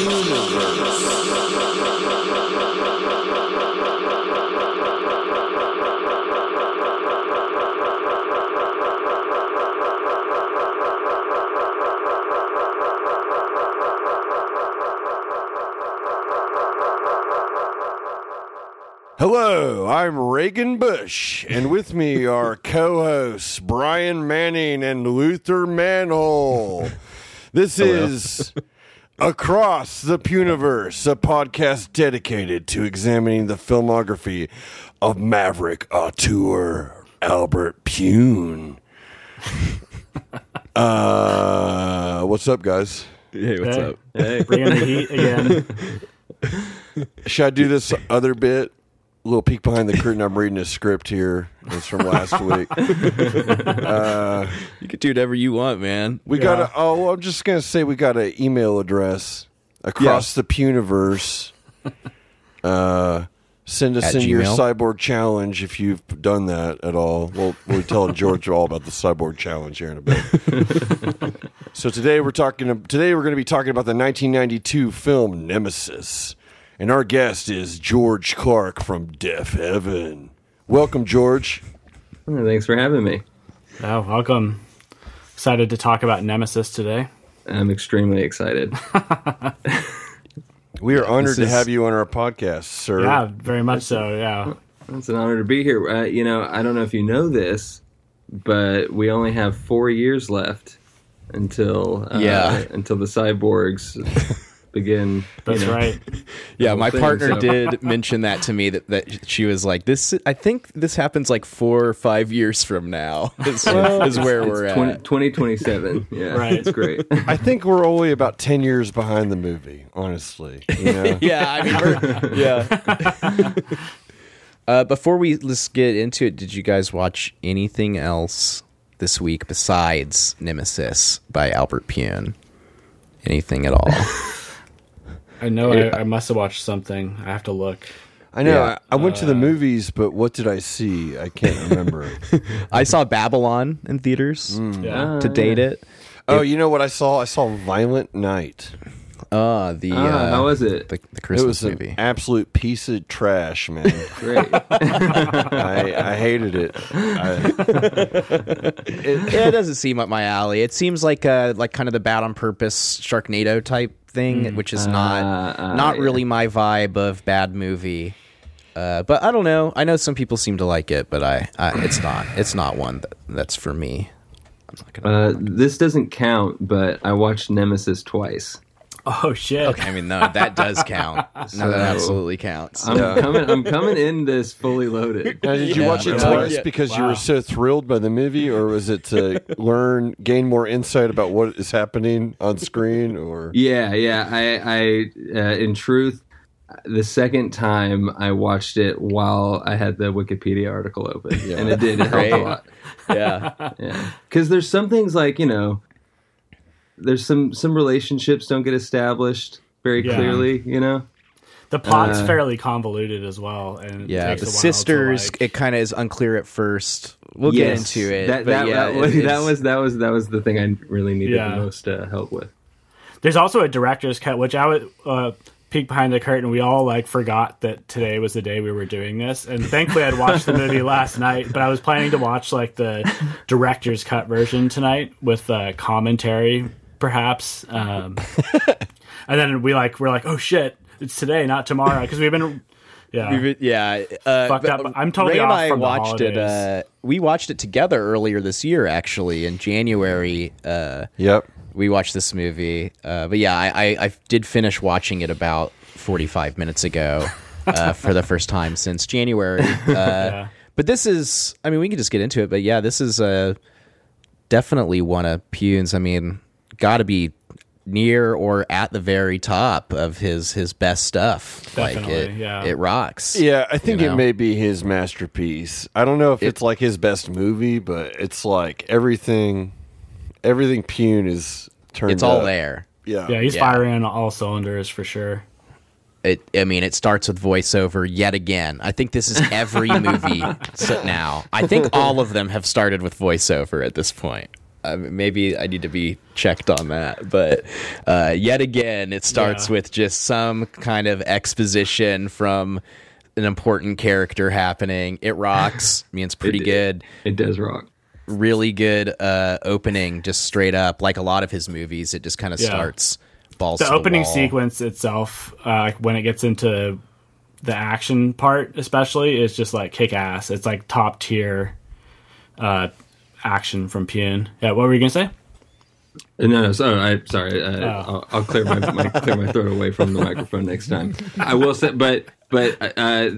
Hello, I'm Raygun Busch, and with me are co hosts Bryan Manning and Luther Manhole. This is Across the Puniverse, a podcast dedicated to examining the filmography of Maverick Auteur Albert Pyun. Uh, what's up, guys? Hey, what's Hey. up? Hey, bringing the heat again. Should I do this other bit? A little peek behind the curtain. I'm reading a script here. It's from last week. You can do whatever you want, man. We got a. Oh, well, I'm just gonna say we got an email address across the Puniverse. Uh, send us At in your cyborg challenge if you've done that at all. We'll we'll tell George all about the cyborg challenge here in a bit. so today we're talking. Today we're going to be talking about the 1992 film Nemesis, and our guest is George Clarke from Deafheaven. Welcome, George. Oh, Thanks for having me. Oh, welcome. Excited to talk about Nemesis today. I'm extremely excited. We are honored to have you on our podcast, sir. Yeah, very much so. Yeah. It's an honor to be here. Uh, you know, I don't know if you know this, but we only have four years left until uh, Yeah. until the cyborgs begin. That's know. right. Yeah, my thing, partner so- did mention that to me that, that she was like, "This, I think this happens like four or five years from now." Is, is where we're It's at. 2027. Yeah, Right. It's great. I think we're only about 10 years behind the movie, honestly. You know? yeah, I mean, yeah. uh, before we let's get into it, did you guys watch anything else this week besides Nemesis by Albert Pyun? Anything at all? I know I, I must have watched something. I have to look. I know. Yeah. I, I went to the movies, but what did I see? I can't remember. I saw Babylon in theaters Yeah. to date it. oh, you know what I saw? I saw Violent Night. Uh, the Ah, uh, how was it? the, the It Christmas was an movie. absolute piece of trash, man. Great. I, I hated it. I, yeah, it doesn't seem up my alley. It seems like uh like kind of the bad on purpose Sharknado type thing, which is not Ah, ah, not yeah. really my vibe of bad movie. Uh, but I don't know. I know some people seem to like it, but I, I it's not it's not one that, that's for me. I'm not gonna. Uh, this doesn't count, but I watched Nemesis twice. Oh shit. okay, I mean no, that does count. no, that absolutely counts. I'm coming. I'm coming in this fully loaded. now, did you Yeah. watch it Yeah. twice Yeah. because you were so thrilled by the movie, or was it to learn, gain more insight about what is happening on screen? Or Yeah, yeah. I, I, uh, in truth, the second time I watched it while I had the Wikipedia article open, and it did. It helped a lot. yeah, Yeah, because there's some things like you know, there's some some relationships don't get established very Yeah. clearly. You know. The plot's Uh, fairly convoluted as well. And yeah. The a while to, sisters, like- it kind of is unclear at first. We'll get into it. That that, yeah, that, was, that is- was that was that was the thing I really needed Yeah. the most uh, help with. There's also a director's cut, which I would uh, peek behind the curtain. We all like forgot that today was the day we were doing this, and thankfully I'd watched the movie last night. But I was planning to watch like the director's cut version tonight with uh, commentary, perhaps. Um, and then we like we're like, oh shit, it's today, not tomorrow, because we've been. Yeah, We've- yeah, uh, Fucked up. I'm totally Ray and I from the watched it. Uh, we watched it together earlier this year, actually in January. Uh, yep. we watched this movie. Uh, but yeah, I, I, I did finish watching it about 45 minutes ago uh, for the first time since January. Uh, yeah. But this is, I mean, we can just get into it. But yeah, this is uh, definitely one of Pyun's. I mean, got to be near or at the very top of his his best stuff. like Definitely, it, yeah. it rocks. Yeah, I think You it may be his masterpiece. I don't know if it's like his best movie, but it's like everything. Everything Pyun is turned. It's all up. there. Yeah, yeah, he's Yeah. firing on all cylinders for sure. It, I mean, it starts with voiceover yet again. I think this is every movie now. I think all of them have started with voiceover at this point. Uh, maybe I need to be checked on that. But uh, yet again, it starts Yeah. with just some kind of exposition from an important character happening. It rocks. I mean, it's pretty It- good. It does rock. Really good uh, opening, just straight up. Like a lot of his movies, it just kind of Yeah. starts balls. the opening wall. sequence itself, uh, when it gets into the action part, especially, is just like kick ass. It's like top tier uh, action from Pyun. Yeah, what were you gonna say? Uh, No, no, sorry. I, sorry. Uh, Oh. I'll, I'll clear my, my clear my throat away from the microphone next time. I will say, but but uh,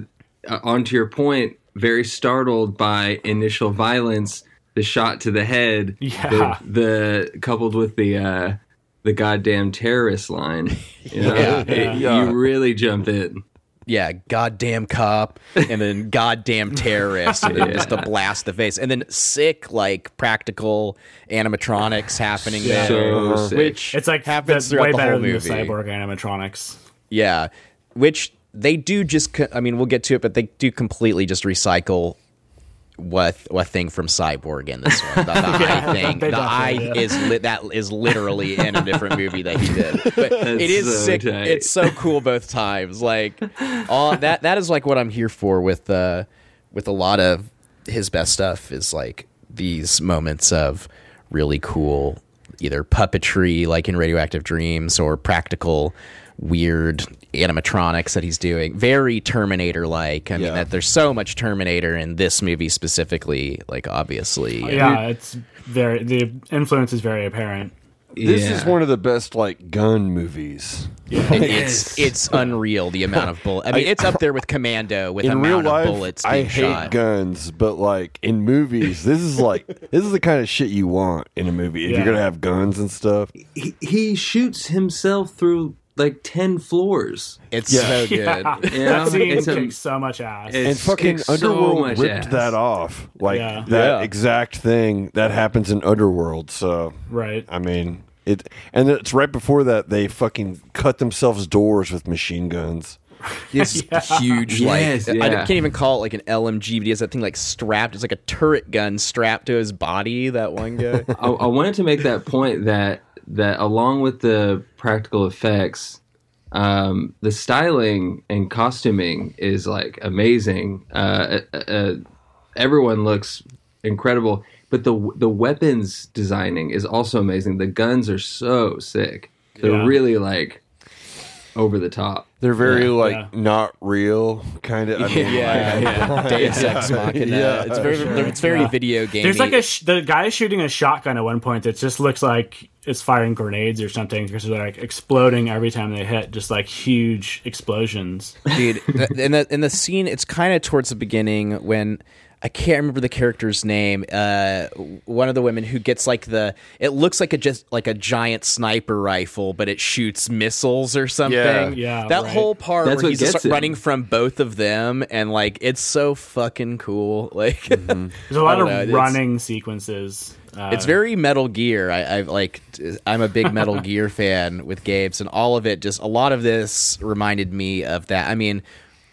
uh, on to your point, very startled by initial violence, the shot to the head, Yeah. the, the coupled with the uh, the goddamn terrorist line. You know, Yeah. It- Yeah. you really jump in. Yeah, goddamn cop, and then goddamn terrorist, and then just to blast the face, and then sick like practical animatronics happening Yeah. there, So sick. which It's like happens that's throughout way the better whole than movie. the cyborg animatronics. Yeah, which they do just. co- I mean, we'll get to it, but they do completely just recycle what what thing from Cyborg in this one. The, the eye thing. The eye did. is li- that is literally in a different movie that he did. But it is so sick. tight. It's so cool both times. Like all that that is like what I'm here for with uh with a lot of his best stuff is like these moments of really cool either puppetry like in Radioactive Dreams or practical weird animatronics that he's doing. Very Terminator like. I mean that there's so much Terminator in this movie specifically, like obviously. Yeah, it's very the influence is very apparent. This Yeah. is one of the best like gun movies. It's it's unreal the amount of bullet. I mean, it's up there with Commando with in amount real of life, bullets I hate shot. guns, but like in movies, this is like this is the kind of shit you want in a movie. If Yeah. you're gonna have guns and stuff, he, he shoots himself through like ten floors. It's Yeah. so good. Yeah, Yeah, that scene it's a- kicks so much ass. It's- and fucking kicks so Underworld much ripped ass. that off. Like Yeah. that Yeah. exact thing that happens in Underworld. So right. I mean it, and it's right before that they fucking cut themselves doors with machine guns. This huge, Yes, like I yeah. can't even call it like an LMG, but he has that thing like strapped. It's like a turret gun strapped to his body. That one guy. I, I wanted to make that point that that along with the practical effects, um, the styling and costuming is like amazing. Uh, uh, uh, everyone looks incredible, but the the weapons designing is also amazing. The guns are so sick. They're Yeah. really like over the top. They're very Yeah. like Yeah. not real kind of. I mean, yeah, yeah. Deus Ex Machina. Yeah, it's very, sure. it's very Yeah. video game. There's like a sh- the guy is shooting a shotgun at one point that just looks like it's firing grenades or something because they're like exploding every time they hit, just like huge explosions. dude. in the in the scene, it's kind of towards the beginning when I can't remember the character's name. Uh, one of the women who gets like the it looks like a just like a giant sniper rifle, but it shoots missiles or something. Yeah. Yeah, that right. whole part That's where he's just running from both of them, and like it's so fucking cool. Like There's a lot of know, running sequences. Uh, it's very Metal Gear. I, I've like t- I'm a big Metal Gear fan with Gabe's, and all of it. Just a lot of this reminded me of that. I mean,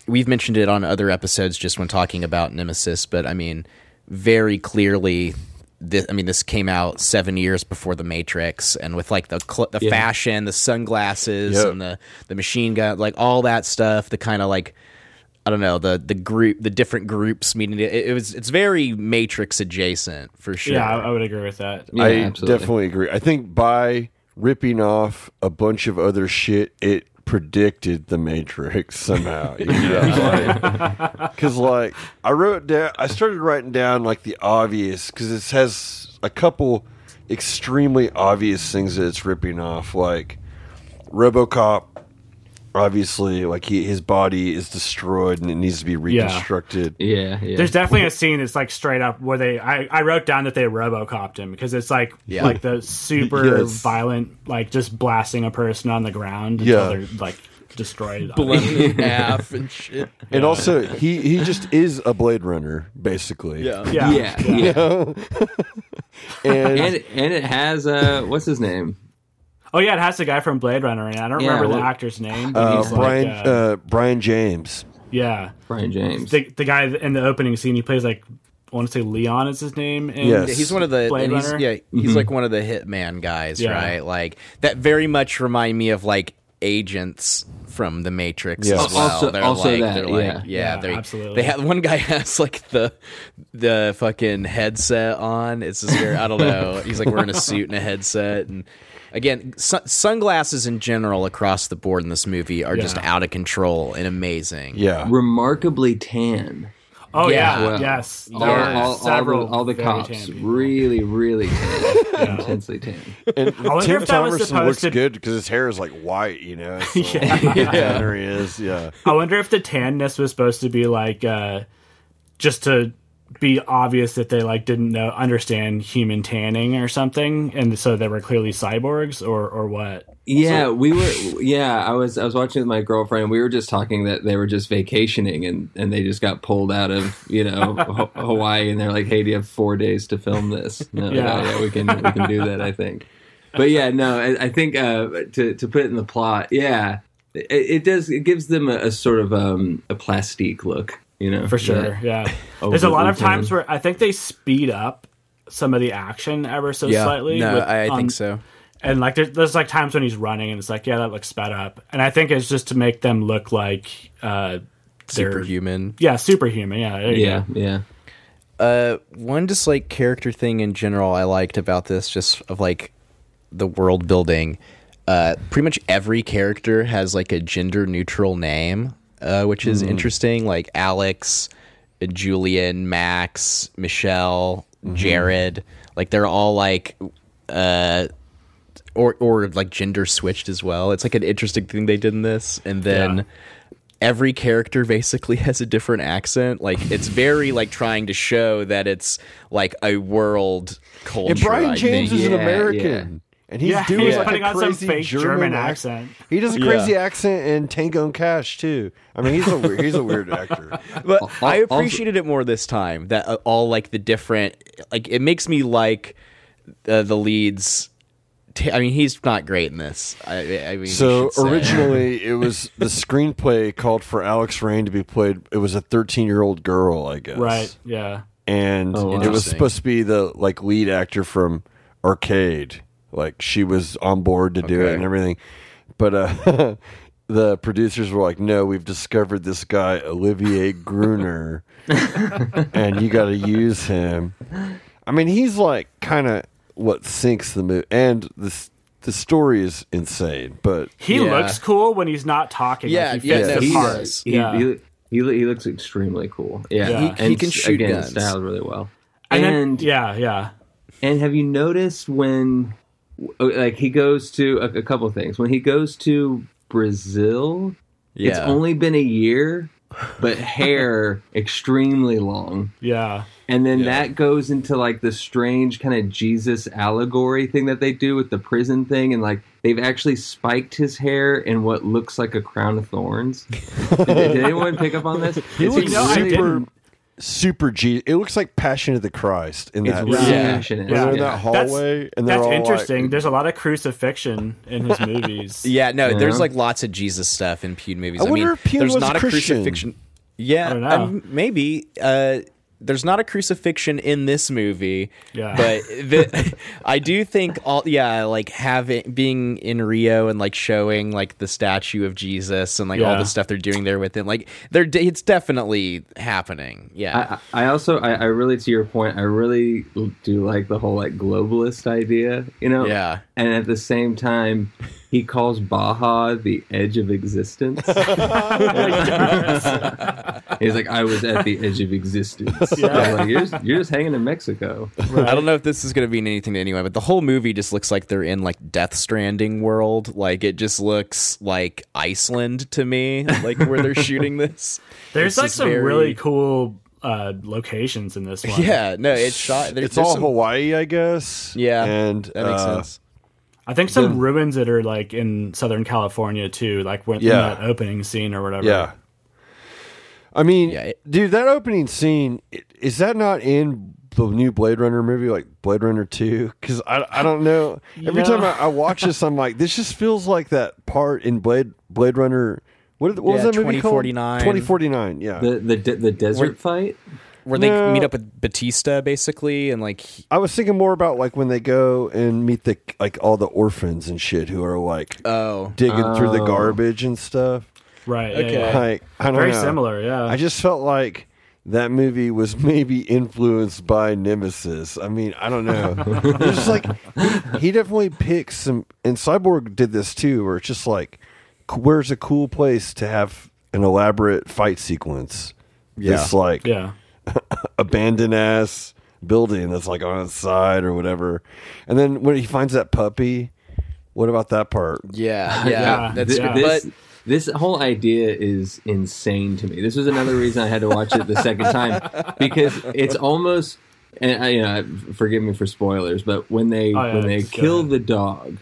we've mentioned it on other episodes just when talking about Nemesis, but I mean, very clearly. This, I mean, this came out seven years before the Matrix, and with like the cl- the Yeah. fashion, the sunglasses, Yep. and the the machine gun, like all that stuff. The kind of like I don't know the the group, the different groups meeting. It, it was it's very Matrix adjacent for sure. yeah, I, I would agree with that. Yeah, I absolutely. definitely agree. I think by ripping off a bunch of other shit, it predicted the Matrix somehow. Because, like, I wrote down, I started writing down, like, the obvious, because it has a couple extremely obvious things that it's ripping off. Like, Robocop, obviously, like, he, his body is destroyed and it needs to be reconstructed. Yeah, yeah. There's definitely a scene that's like straight up where they I, I wrote down that they robocopped him because it's like Yeah. like the super Yes. violent like just blasting a person on the ground Yeah. until they're like destroyed. blown in half and shit. And also, he, he just is a Blade Runner, basically. Yeah. Yeah. yeah, yeah. And, and and it has uh, what's his name? Oh yeah, it has the guy from Blade Runner in it. I don't Yeah, remember the actor's name. But uh, he's like, Brion, uh, uh, Brion James. yeah, Brion James. the the guy in the opening scene he plays like I want to say Leon is his name. In Yes. Yeah, he's one of the Blade and he's, Runner. yeah he's like one of the hitman guys Yeah. right like that very much remind me of like agents from the matrix Yeah. as well Also- they're also like that, they're like yeah. yeah, Yeah, they absolutely. they have one guy has like the the fucking headset on it's just very i don't know he's like wearing a suit and a headset and again su- sunglasses in general across the board in this movie are just out of control and amazing Yeah. Remarkably tan. Oh Yeah. yeah, Well, yes. All, There all, all several the, all the cops tan really, really tan, intensely tan. And wonder Tim if that was Thomerson supposed looks to- good because his hair is like white, you know. So Yeah. yeah. he is. Yeah. I wonder if the tanness was supposed to be like uh, just to be obvious that they like didn't know understand human tanning or something, and so they were clearly cyborgs or or what. Yeah, we were. Yeah, I was. I was watching with my girlfriend. We were just talking that they were just vacationing and and they just got pulled out of you know Hawaii and they're like, hey, do you have four days to film this? No, Yeah. yeah, yeah, we can we can do that. I think. But yeah, no, I, I think uh, to to put it in the plot, yeah, it, it does. It gives them a, a sort of um, a plastique look, you know, For sure, Yeah. yeah. There's a lot of times tan. where I think they speed up some of the action ever so yeah slightly. no with- i, I on- think so And like there's, there's like times when he's running and it's like, yeah, that looks sped up. And I think it's just to make them look like uh superhuman yeah, superhuman. Yeah, Yeah, go. yeah. Uh, one just like character thing in general I liked about this, just of like the world building. Uh, pretty much every character has like a gender neutral name, uh, which is interesting. Like Alex, uh, Julian, Max, Michelle, Jared. Like they're all like, uh, or or like gender switched as well. It's like an interesting thing they did in this, and then. Yeah. Every character basically has a different accent. Like it's very like trying to show that it's like a world culture. And Brion I James think. is an Yeah, American. And he's Yeah, doing he's like putting a on some crazy fake German, German accent. accent. He does a Yeah. crazy accent in Tango and Cash too. I mean, he's a weird, he's a weird actor. But Al- I also- appreciated it more this time. That uh, all like the different like it makes me like uh, the leads. T- I mean, he's not great in this. I, I mean, So originally, it was the screenplay called for Alex Rain to be played. It was a 13 year old girl, I guess. Right. Yeah. and Oh, wow. it was supposed to be the like lead actor from Arcade. Like she was on board to do it and everything, but uh, the producers were like, "No, we've discovered this guy Olivier Gruner, and you got to use him." I mean, he's like kind of what sinks the movie, and this the story is insane. But He Yeah. looks cool when he's not talking. Yeah, like, he yeah, fits no, the he part. does. He, Yeah. he, he, he looks extremely cool. Yeah, Yeah. He- he can shoot again, guns. styled really well. and, And then, yeah, yeah. and have you noticed when, Oh, like, he goes to a, a couple of things. When he goes to Brazil, Yeah. it's only been a year, but hair extremely long. Yeah. And then that goes into like the strange kind of Jesus allegory thing that they do with the prison thing, and like they've actually spiked his hair in what looks like a crown of thorns. did, did anyone pick up on this? he looks know, really- super, didn't. Super G. It looks like Passion of the Christ in that. really scene. Yeah. passionate. They're in that hallway, and they're That's all interesting. Like, There's a lot of crucifixion in his movies. Yeah, no, there's like lots of Jesus stuff in Pyun movies. I I, wonder mean, if Pyun there's was not a Christian. crucifixion. Yeah, I don't know. um, maybe. Uh, there's not a crucifixion in this movie. Yeah. but the, I do think all yeah, like having being in Rio and like showing like the statue of Jesus and like all the stuff they're doing there with him, like they're it's definitely happening. Yeah, I, I also I, I really to your point I really do like the whole like globalist idea you know Yeah. and at the same time he calls Baja the edge of existence he's like I was at the edge of existence Yeah. I'm like you're just, you're just hanging in Mexico I don't know if this is going to mean anything to anyone, but the whole movie just looks like they're in like Death Stranding world. Like it just looks like Iceland to me, like where they're shooting this. There's It's like some very- really cool uh, locations in this one. Yeah, no, it's shot. there- it's there's all some- Hawaii, I guess. Yeah, and that makes uh, sense. I think some ruins that are like in Southern California too, like when Yeah. that opening scene or whatever. Yeah. I mean, Yeah, it- dude, that opening scene is that not in the new Blade Runner movie, like Blade Runner Two? Because I, I don't know. Every know- time I, I watch this, I'm like, this just feels like that part in Blade Blade Runner. What, what was Yeah, that movie called? 2049. Twenty forty nine. Yeah. the the the desert fight where they No. meet up with Batista basically, and like he- I was thinking more about like when they go and meet the like all the orphans and shit who are like oh digging through the Oh. garbage and stuff. Right. Okay. Yeah, yeah. Like I don't Very know. similar. Yeah. I just felt like that movie was maybe influenced by Nemesis. I mean, I don't know. it's just like he, he definitely picks some, and Cyborg did this too, where it's just like, c- where's a cool place to have an elaborate fight sequence? Yeah. This like yeah. abandoned ass building that's like on its side or whatever. And then when he finds that puppy, what about that part? yeah yeah, Yeah. that's yeah. this but this whole idea is insane to me. This was another reason I had to watch it the second time because it's almost and I, you know forgive me for spoilers, but when they Oh, yeah, when they kill ahead. the dog,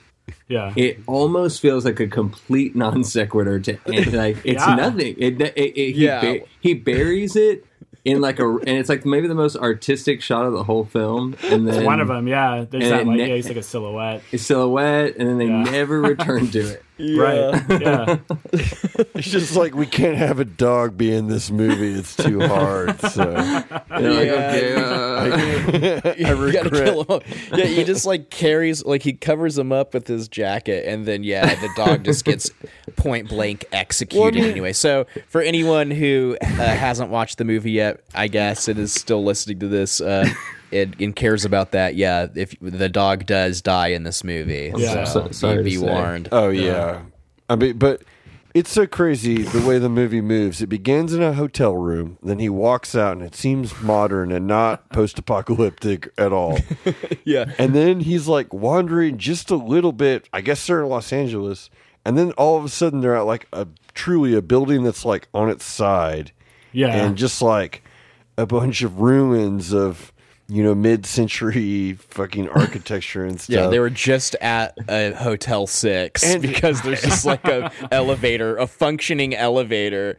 Yeah. it almost feels like a complete non sequitur to like it's Yeah. nothing. It, it, it, he, Yeah. ba- he buries it in like a and it's like maybe the most artistic shot of the whole film. And then It's one of them. Yeah. There's that like ne- yeah, he's like a silhouette. a silhouette, and then they Yeah. never return to it. Right. Yeah. It's just like we can't have a dog be in this movie. It's too hard. So And they're like, Yeah. okay, uh, you gotta kill him. Yeah, he just like carries like he covers him up with his jacket, and then yeah, the dog just gets point blank executed Well, I mean- anyway. So for anyone who uh, hasn't watched the movie yet, I guess and is still listening to this. Uh, and, and cares about that, yeah. If the dog does die in this movie, Yeah. so, So- sorry you'd to be say. warned. Oh yeah. I mean, but it's so crazy the way the movie moves. It begins in a hotel room, then he walks out, and it seems modern and not post-apocalyptic at all. Yeah, and then he's like wandering just a little bit. I guess they're in Los Angeles, and then all of a sudden they're at like a truly a building that's like on its side, Yeah. and just like a bunch of ruins of you know mid-century fucking architecture and stuff. Yeah, they were just at a Hotel Six And- because there's just like a elevator, a functioning elevator,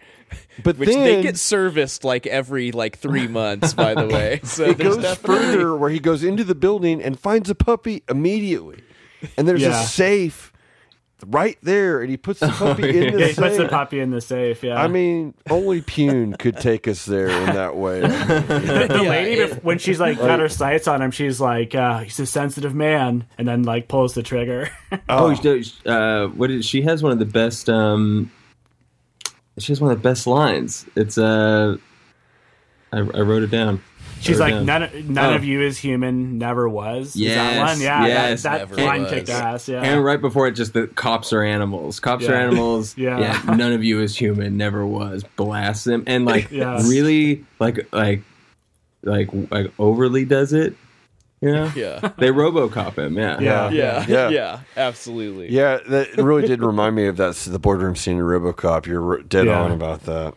but which then they get serviced like every like three months. By the way, so it there's goes definitely- further where he goes into the building and finds a puppy immediately, and there's Yeah. a safe right there, and he puts the puppy in the yeah, he safe. puts the puppy in the safe. Yeah. I mean, only Pyun could take us there in that way. the Yeah, lady it- when she's like got her sights on him, she's like, uh, "He's a sensitive man," and then like pulls the trigger. Oh, she- uh, what is, she has one of the best. Um, she has one of the best lines. It's uh, I, I wrote it down. She's like, it down. "None, none Oh. of you is human, never was." Is that Yes, one? Yeah, yes, that, that line was. kicked ass. Yeah, And right before it, just the cops are animals. Cops are animals. Yeah. Yeah. None of you is human. Never was. Blast them and like Yeah. really like like like like overly does it. You know. Yeah. They RoboCop him. Yeah. yeah, Yeah, Yeah. yeah, absolutely. Yeah, that really did remind me of that the boardroom scene in RoboCop. You're dead Yeah. on about that.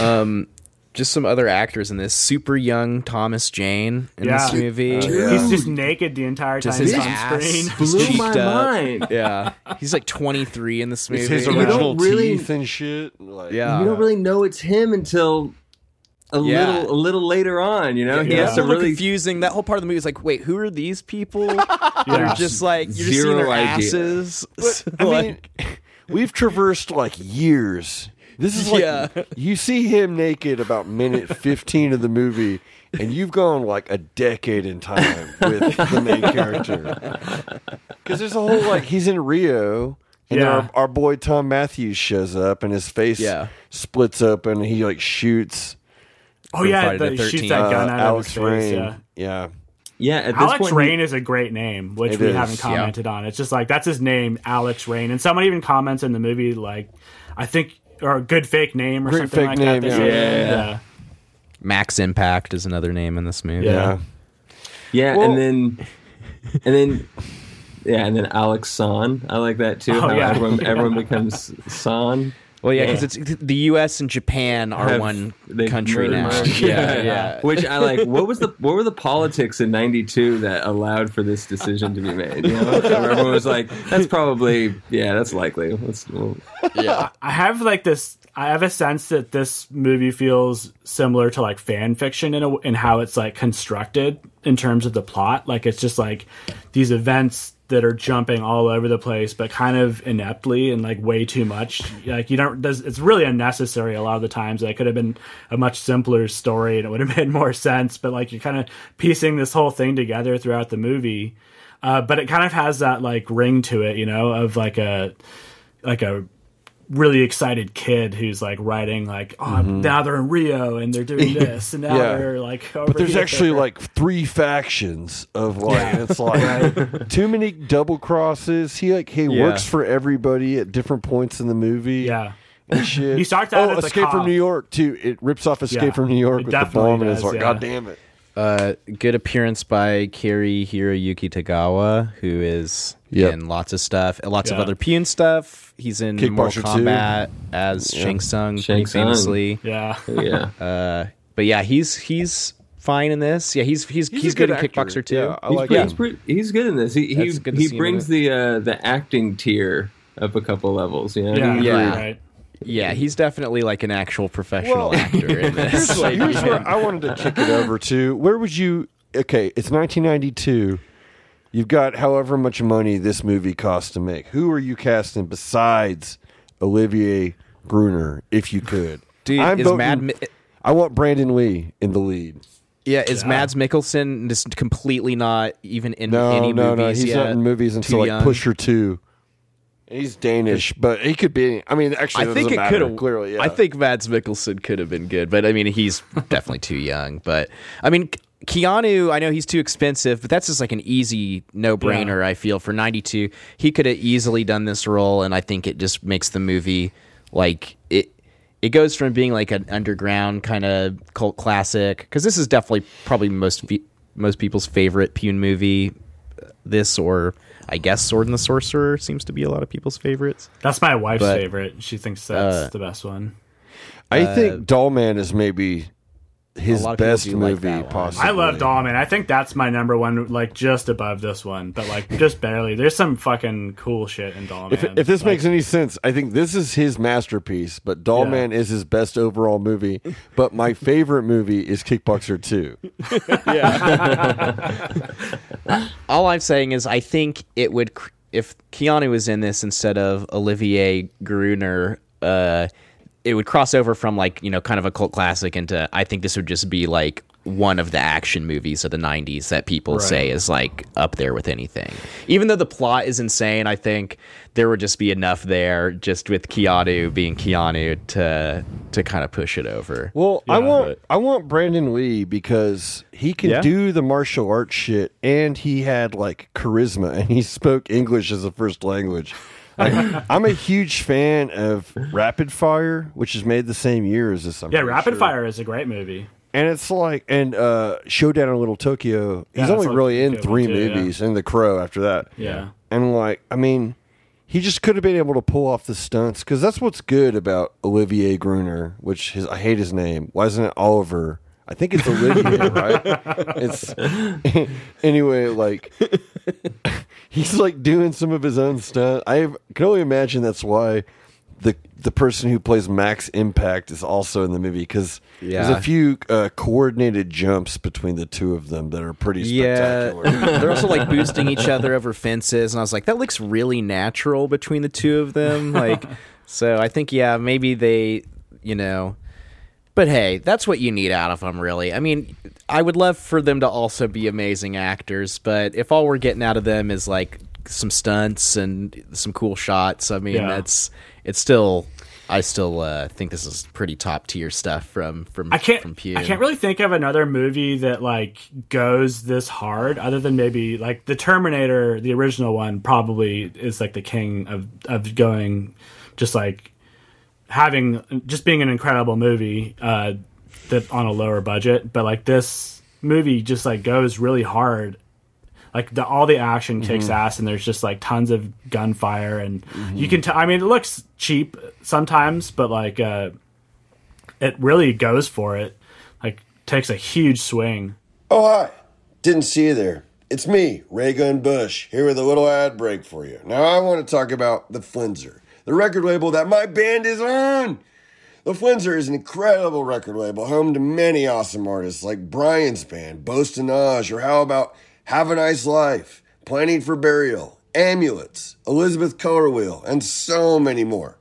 Um, just some other actors in this. Super young Thomas Jane in Yeah. this movie. yeah. He's just naked the entire time Just he's his on ass screen. Blew my up. mind. Yeah, he's like 23 in this movie. It's his original don't really- teeth and shit. Like, Yeah. you don't really know it's him until a Yeah. little a little later on. You know, he Yeah, has it's to really. confusing. That whole part of the movie is like, wait, who are these people? Yeah. They're just like you're just seeing Zero their idea. asses. I Like- mean, we've traversed like years. This is like Yeah. you see him naked about minute 15 of the movie, and you've gone like a decade in time with the main character. Because there's a whole like he's in Rio, and Yeah. our, our boy Thom Mathews shows up, and his face Yeah. splits open, and he like shoots Oh yeah, the the, he shoots that gun uh, out Alex of his face. Rain. Yeah. yeah. yeah, at this Alex point, he- Rain is a great name, which we is, haven't yeah. commented on. It's just like that's his name, Alex Rain, and someone even comments in the movie like, I think or a good fake name or Great something fake like name, that. yeah. Yeah. yeah. Max Impact is another name in this movie. Yeah. Yeah, Well- and then and then yeah, and then Alex San. I like that too. Oh, how yeah. everyone everyone becomes San. Well, yeah, Yeah. because it's the U.S. and Japan are Have- one they've country now. merged. yeah, yeah. Which I like. What was the what were the politics in '92 that allowed for this decision to be made? You know, Where everyone was like, "That's probably yeah, that's likely." Let's we'll, yeah. I have like this. I have a sense that this movie feels similar to like fan fiction in a, in how it's like constructed in terms of the plot. Like it's just like these events that are jumping all over the place, but kind of ineptly and like way too much. Like you don't, does it's really unnecessary a lot of the times. That could have been a much simpler story and it would have made more sense. But like you're kind of piecing this whole thing together throughout the movie. Uh, but it kind of has that like ring to it, you know, of like a like a really excited kid who's like writing like oh now they're in rio and they're doing this and now Mm-hmm. Yeah. they're like over But there's here. actually like three factions of like it's like too many double crosses. He like he Yeah. works for everybody at different points in the movie. yeah and shit. He starts out oh, as a Escape cop. from New York too. It rips off Escape Yeah. from New York It with the definitely bomb, and it's like, yeah. God damn it! Uh, good appearance by Cary-Hiroyuki Tagawa, who is Yep. in lots of stuff, lots of Yeah. other Pyun stuff. He's in Mortal Kickboxer 2. Kombat as Shang Tsung, Shang pretty Tsung. famously. yeah Yeah. Uh, but yeah, he's he's fine in this. Yeah, he's he's he's, He's good, good in actor. Kickboxer too. Yeah, I he's, like pretty, him. he's, pretty, he's good in this. He That's he, he brings the uh, the acting tier up a couple levels. You know? yeah He- Yeah. right Yeah, he's definitely like an actual professional Well, actor in this. Here's, Like, here's where I wanted to kick it over to. Where would you? Okay, it's 1992. You've got however much money this movie costs to make. Who are you casting besides Olivier Gruner, if you could? dude, I'm is voting- Mad Mi- I want Brandon Lee in the lead. yeah is Yeah. Mads Mikkelsen just completely not even in No, any no, movies no. He's yet? not in movies until Too like young? Pusher Two. He's Danish, but he could be. I mean, actually, I think it could have. Clearly, yeah. I think Mads Mikkelsen could have been good, but I mean, he's definitely too young. But I mean, Keanu, I know he's too expensive, but that's just like an easy no brainer. Yeah. I feel for ninety two, he could have easily done this role, and I think it just makes the movie like it. It goes from being like an underground kind of cult classic because this is definitely probably most most people's favorite Pyun movie. This or I guess Sword and the Sorcerer seems to be a lot of people's favorites. that's my wife's But, favorite she thinks that's uh, the best one I think Dollman is maybe his lot of people best do like movie. that possibly. I love Dollman. I think that's my number one, like just above this one, but like just barely. There's some fucking cool shit in Dollman. If, if this Like, makes any sense, I think this is his masterpiece, but Dollman is his best overall movie. But my favorite movie is Kickboxer 2. yeah. all I'm saying is I think it would if Keanu was in this instead of Olivier Gruner, uh, it would cross over from like you know kind of a cult classic into I think this would just be like one of the action movies of the 90s that people say is like up there with anything. Even though the plot is insane, I think there would just be enough there just with Keanu being Keanu to to kind of push it over. Well, I want but- I want Brandon Lee because he can Yeah? do the martial arts shit and he had like charisma and he spoke English as a first language. Like, I'm a huge fan of Rapid Fire, which is made the same year as this. I'm yeah, Rapid sure. Fire is a great movie. And it's like, and uh, Showdown in Little Tokyo. Yeah, He's only really in three too, yeah. movies, and The Crow after that. Yeah. And like, I mean, he just could have been able to pull off the stunts because that's what's good about Olivier Gruner, which his, I hate his name. Why isn't it Oliver? I think it's Olivier, right? It's anyway. Like he's like doing some of his own stuff. I can only imagine that's why the the person who plays Max Impact is also in the movie because there's a few uh, coordinated jumps between the two of them that are pretty Yeah, they're also like boosting each other over fences, and I was like, that looks really natural between the two of them. Like, so I think yeah, maybe they, you know, but hey, that's what you need out of them, really. I mean, I would love for them to also be amazing actors, but if all we're getting out of them is like some stunts and some cool shots, I mean, Yeah. that's it's still. I still uh, think this is pretty top tier stuff from from I can't. from Pew. I can't really think of another movie that like goes this hard, other than maybe like the Terminator, the original one, probably is like the king of of going, just like having just being an incredible movie uh, that on a lower budget. But like this movie, just like goes really hard. Like the, all the action kicks ass, and there's just like tons of gunfire, and you can. tell. I mean, it looks cheap sometimes, but like. uh it really goes for it. Like takes a huge swing. Oh, hi. Didn't see you there. It's me, Raygun Busch, here with a little ad break for you. Now, I want to talk about The Flenser, the record label that my band is on. The Flenser is an incredible record label, home to many awesome artists like Bryan's band, Bosse-de-Nage, or how about Have a Nice Life, Planning for Burial, Amulets, Elizabeth Color Wheel, and so many more.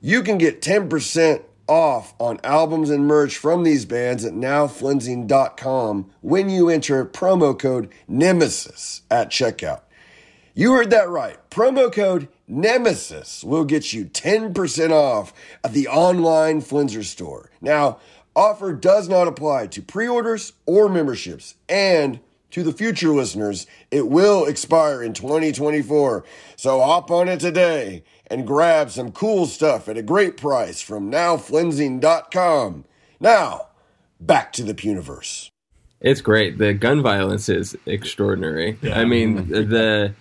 You can get 10% off on albums and merch from these bands at nowflensing.com when you enter promo code NEMESIS at checkout. You heard that right. Promo code NEMESIS will get you 10% off at the online Flenser store. Now, offer does not apply to pre-orders or memberships and to the future listeners, it will expire in 2024. So hop on it today and grab some cool stuff at a great price from nowflensing.com. Now, back to the Puniverse. It's great. The gun violence is extraordinary. I mean, the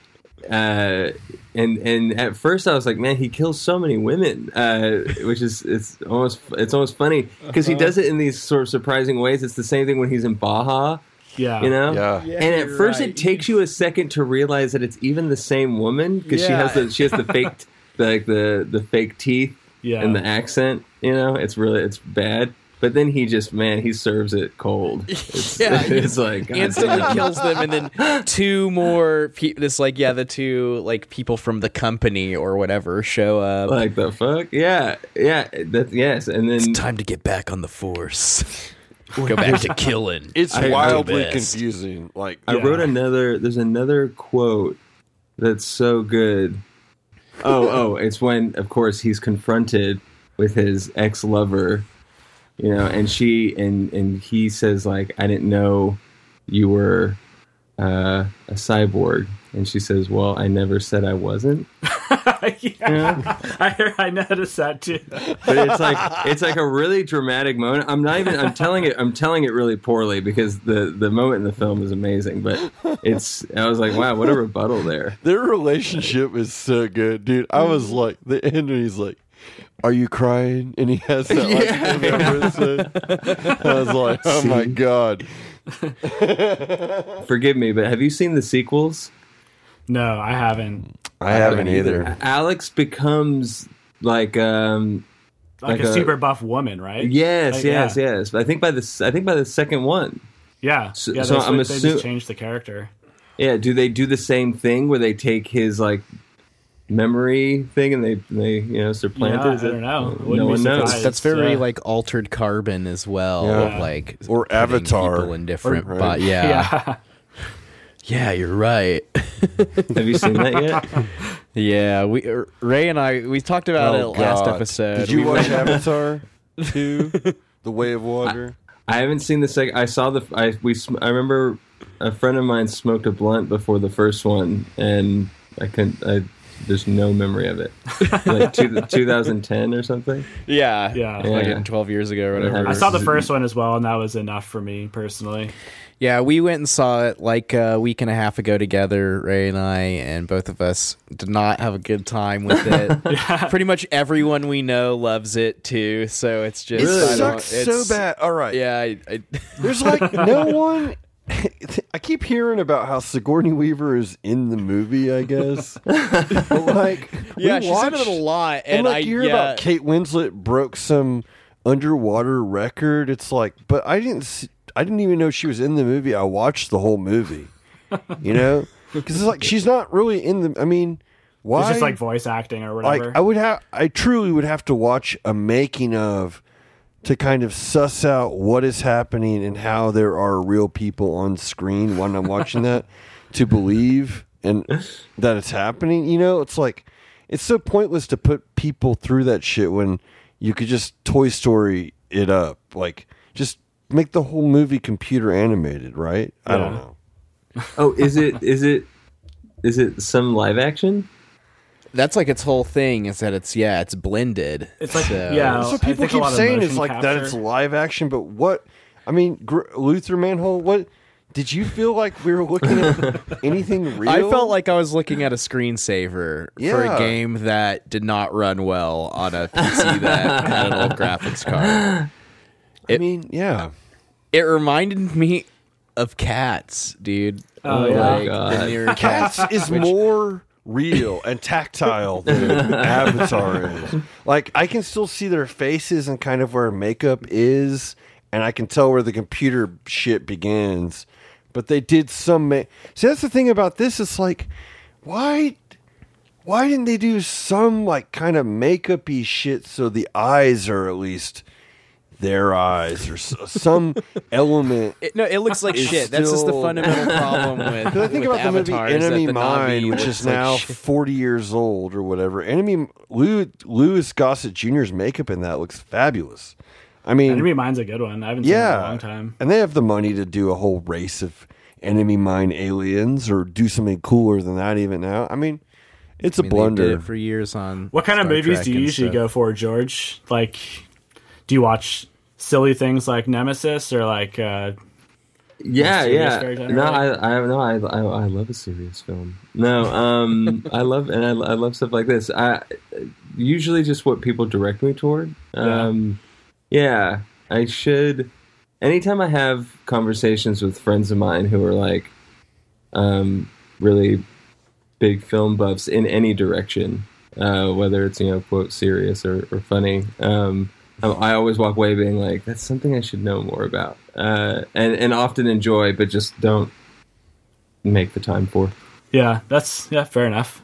uh, and and at first I was like, man, he kills so many women, uh, which is it's almost it's almost funny because he does it in these sort of surprising ways. It's the same thing when he's in Baja. Yeah. You know, Yeah. and at first right. it takes you a second to realize that it's even the same woman because she has the she has the fake like the the fake teeth Yeah. and the accent. You know, it's really it's bad. But then he just man, he serves it cold. It's, Yeah, it's like God instantly damn. kills them, and then two more. Pe- this like yeah, the two like people from the company or whatever show up. like the fuck yeah yeah that yes and then it's time to get back on the force. Go back to killing. It's I- wildly confusing. Like I wrote another. There's another quote that's so good. Oh, oh, it's when, of course, he's confronted with his ex lover, you know, and she and and he says like, "I didn't know you were uh, a cyborg," and she says, "Well, I never said I wasn't." yeah. I heard, I noticed that too. But it's like it's like a really dramatic moment. I'm not even. I'm telling it. I'm telling it really poorly because the the moment in the film is amazing. But it's. I was like, wow, what a rebuttal there. Their relationship is so good, dude. I was like, the end, he's like, "Are you crying?" And he has that. Like, Yeah. remember? I was like, "Oh my god!" Forgive me, but have you seen the sequels? No, I haven't. I haven't either. Alex becomes like um Like, Like a, a- super buff woman, right? yes, Like, yes, yeah. yes. But I think by the s- I think by the second one. Yeah. So- yeah, so they, I'm they assu- just changed the character. Yeah, do they do the same thing where they take his like memory thing and they they you know supplant Yeah, it? Is I it- don't know. No Wouldn't be one knows. surprised. That's very Yeah. like altered carbon as well. Yeah. Like Or Avatar. people in different. Right. But yeah, yeah, Yeah. you're right. Have you seen that yet? yeah, we uh, Ray and I we talked about Oh, it last God. episode. Did you We watch Avatar two? The Way of Water. I haven't seen the second. I saw the. I we. I remember a friend of mine smoked a blunt before the first one, and I couldn't. I there's no memory of it. like two, 2010 or something. Yeah, Yeah. Yeah. Like 12 years ago or whatever. I saw the first one as well, and that was enough for me personally. Yeah, we went and saw it like uh, a week and a half ago together, Ray and I, and both of us did not have a good time with it. Pretty much everyone we know loves it too, so it's just It I don't- sucks so bad. All right. Yeah, I, I, There's like no one. I keep hearing about how Sigourney Weaver is in the movie. I guess, but like, we yeah, she's in it a lot, And, and, like I you hear yeah, about Kate Winslet broke some underwater record. It's like, but I didn't. See, I didn't even know she was in the movie. I watched the whole movie. You know, because it's like she's not really in the. I mean, why? It's just like voice acting or like whatever. I would have. I truly would have to watch a making of to kind of suss out what is happening and how there are real people on screen when I'm watching that to believe and that it's happening. You know, it's like it's so pointless to put people through that shit when you could just Toy Story it up. Like just make the whole movie computer animated, right? I don't know. Oh, is it? Is it? Is it some live action? That's like its whole thing is that it's yeah, it's blended. It's like- So- yeah. That's what people keep saying is motion like that it's live action, but what? I mean, Gr- Luther Manhole. What did you feel like we were looking at anything real? I felt like I was looking at a screensaver for a game that did not run well on a PC that had an old graphics card. I mean, yeah. It reminded me of cats, dude. Oh, yeah. Like, oh, God. Cats is more real and tactile than Avatar is. Like I can still see their faces and kind of where makeup is, and I can tell where the computer shit begins. but they did some. Ma- See, that's the thing about this. It's like, why, why didn't they do some like kind of makeupy shit so the eyes are at least their eyes or s- some element? It, no, it looks like It's shit. That's just the still- fundamental problem with. Because I think with about the movie Avatar is that Enemy the Na'vi Mine, which looks is like now shit. 40 years old or whatever. Enemy Lou, Louis Gossett Jr.'s makeup in that looks fabulous. I mean, Enemy Mine's a good one. I haven't seen it in a yeah, long time. and they have the money to do a whole race of enemy mine aliens or do something cooler than that even now. I mean, it's I a mean, they blunder. did it for years on. What kind of Star movies Trek do you and usually stuff. go for, George? Like, do you watch silly things like Nemesis or like? Uh, Yeah, yeah. No? I, I, no, I, I, I love a serious film. No, um, I love, and I, I love stuff like this. I usually just what people direct me toward. Um, yeah, I should. Anytime I have conversations with friends of mine who are like, um, really big film buffs in any direction, uh, whether it's you know quote serious or, or funny. Um, I, I always walk away being like, that's something I should know more about, uh, and and often enjoy, but just don't make the time for. yeah, that's yeah, fair enough.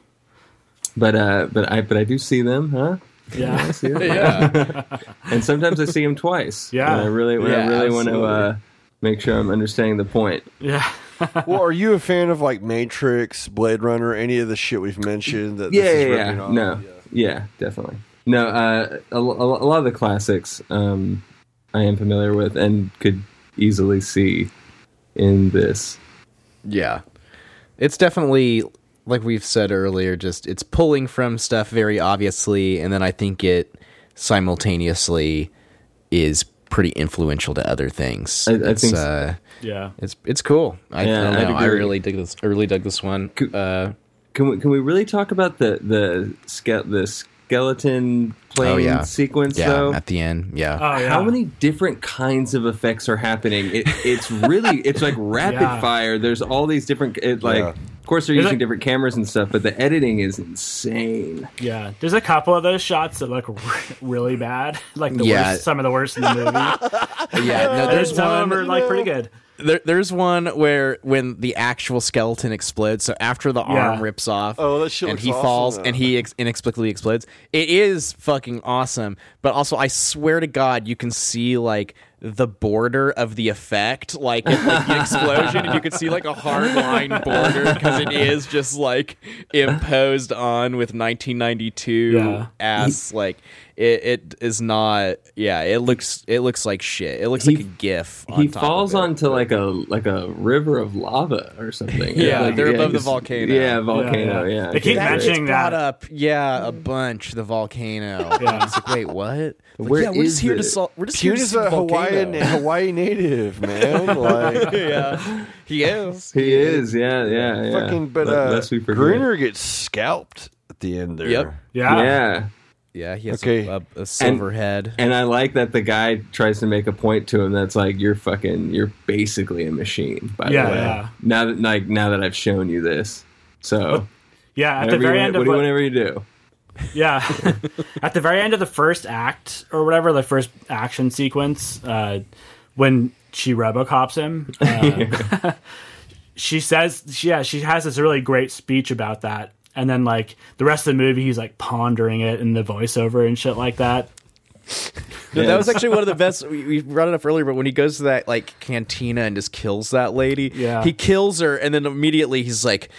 But uh, but I but I do see them, huh? Yeah, I see them. Yeah, and sometimes I see them twice. Yeah. when I really when I Yeah, really want to uh, make sure I'm understanding the point. yeah. well, are you a fan of like Matrix, Blade Runner, any of the shit we've mentioned? That yeah, this is yeah, ripping yeah. No, yeah. definitely. No, uh, a, a, a lot of the classics um, I am familiar with and could easily see in this. yeah. It's definitely like we've said earlier. Just it's pulling from stuff very obviously, and then I think it simultaneously is pretty influential to other things. I- I it's, think so. uh, Yeah. it's it's cool. I, Yeah, I don't I'd know. I really dig this. I really dug this one. Uh, Can we can we really talk about the the ske- the skeleton oh, plane Oh, yeah. sequence yeah, though? at the end. Yeah. Oh yeah. How many different kinds of effects are happening? It, it's really it's like rapid Yeah. fire. There's all these different it, like Yeah. of course they're There's using a- different cameras and stuff, but the editing is insane. Yeah, there's a couple of those shots that look r- really bad, like the Yeah. worst, some of the worst in the movie. yeah. No, And there's some of them are like pretty good. There, there's one where when the actual skeleton explodes, so after the Yeah. arm rips off, Oh, that shit and he awesome, falls though. and he ex- inexplicably explodes. It is fucking awesome, but also I swear to God, you can see like the border of the effect, like, in, like the explosion, and you could see like a hard line border because it is just like imposed on with 1992 Yeah. ass like. It, it is not. Yeah, it looks. It looks like shit. It looks like a GIF. On he top of falls it. onto like a like a river of lava or something. Yeah, Like, they're above the volcano. Yeah, volcano. yeah. Yeah, They keep That mentioning brought that. up, yeah, a bunch. The volcano. Yeah. It's like, wait, what? Like, Where yeah, we're is just here to it? solve. We're just here to is see a the volcano. Hawaiian Hawaii native, man. Like yeah, he is. He is. Yeah, yeah, yeah. fucking, but Le- uh, lest we forget. Gruner gets scalped at the end there. Yep. Yeah, Yeah. Yeah, he has Okay. a, a, a silver head. And I like that the guy tries to make a point to him that's like, "You're fucking, you're basically a machine." By Yeah, the way, yeah. now that like now that I've shown you this, so yeah. At the very you, end what of do what- whatever you do, Yeah. At the very end of the first act or whatever, the first action sequence, uh, when she robocops him, uh, she says, she, yeah, she has this really great speech about that. And then, like, the rest of the movie, he's like pondering it in the voiceover and shit like that. No, that was actually one of the best. We, we brought it up earlier, but when he goes to that like cantina and just kills that lady, Yeah. he kills her, and then immediately he's like.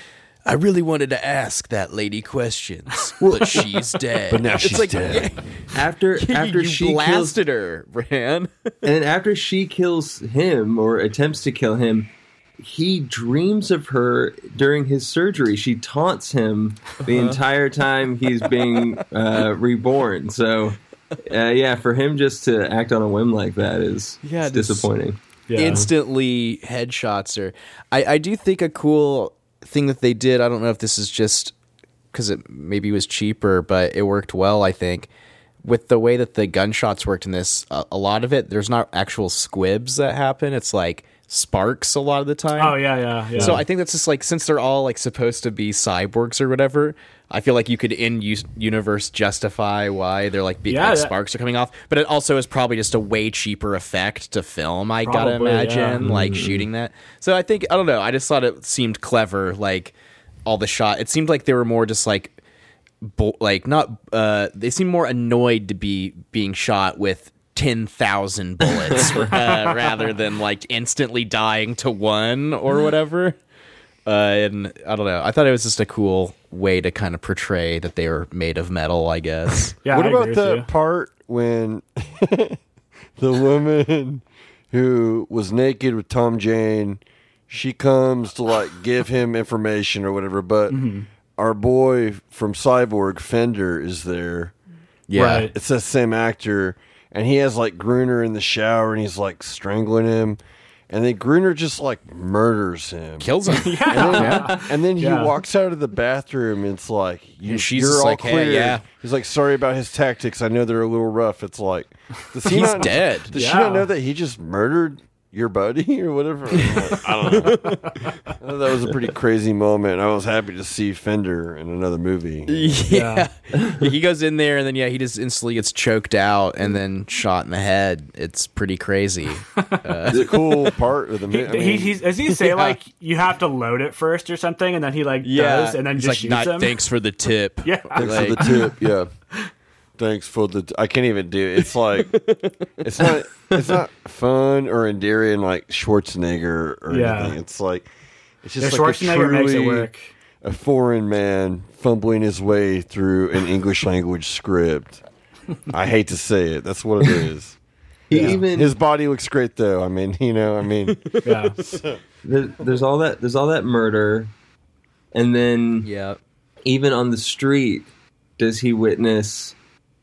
I really wanted to ask that lady questions, but she's dead. But now It's she's like, dead. after yeah, after you she kills, blasted her, man. and after she kills him or attempts to kill him, he dreams of her during his surgery. She taunts him the Uh-huh. entire time he's being uh, reborn. So. Uh, yeah, for him just to act on a whim like that is Yeah, disappointing. Yeah. instantly headshots her. I, I do think a cool thing that they did. I don't know if this is just because it maybe was cheaper, but it worked well. I think with the way that the gunshots worked in this, a, a lot of it there's not actual squibs that happen. It's like sparks a lot of the time. Oh yeah, yeah, yeah. So I think that's just like since they're all like supposed to be cyborgs or whatever, I feel like you could in use universe justify why they're like, be, Yeah, like that- sparks are coming off, but it also is probably just a way cheaper effect to film. I gotta Probably, yeah. imagine like shooting that. So I think I don't know. I just thought it seemed clever, like all the shot. It seemed like they were more just like. Bu- like not uh they seem more annoyed to be being shot with 10,000 bullets uh, rather than like instantly dying to one or whatever uh, and I don't know. I thought it was just a cool way to kind of portray that they were made of metal. I guess. yeah, what I about agree the with you. part when the woman who was naked with Tom Jane, she comes to like give him information or whatever, but Mm-hmm. our boy from Cyborg Fender is there. Yeah. Right. It's the same actor, and he has like Gruner in the shower, and he's like strangling him, and then Gruner just like murders him. Kills him. And then, and then he Yeah. walks out of the bathroom. And it's like you, And she's you're all like, hey, clear. yeah. He's like, sorry about his tactics. I know they're a little rough. It's like, does he He's not, dead. Does she not know that he just murdered your buddy or whatever? I'm like, I don't know. That was a pretty crazy moment. I was happy to see Fender in another movie. Yeah. he goes in there and then yeah, he just instantly gets choked out and then shot in the head. It's pretty crazy. Uh, it's a cool part of the He, movie. I he, mean, he's, does he say Yeah. like you have to load it first or something, and then he like does, and then He's just like, shoots "Not- him? thanks for the tip. Yeah. Thanks Like- for the tip. Yeah. Thanks for the. T- I can't even do it. It's like it's not. It's not fun or endearing like Schwarzenegger or Yeah. anything. It's like it's Yeah, just like a Schwarzenegger makes it work. a foreign man fumbling his way through an English language script. I hate to say it. That's what it is. He even His body looks great though. I mean, you know, I mean, Yeah. there, there's all that there's all that murder, and then Yeah. even on the street, does he witness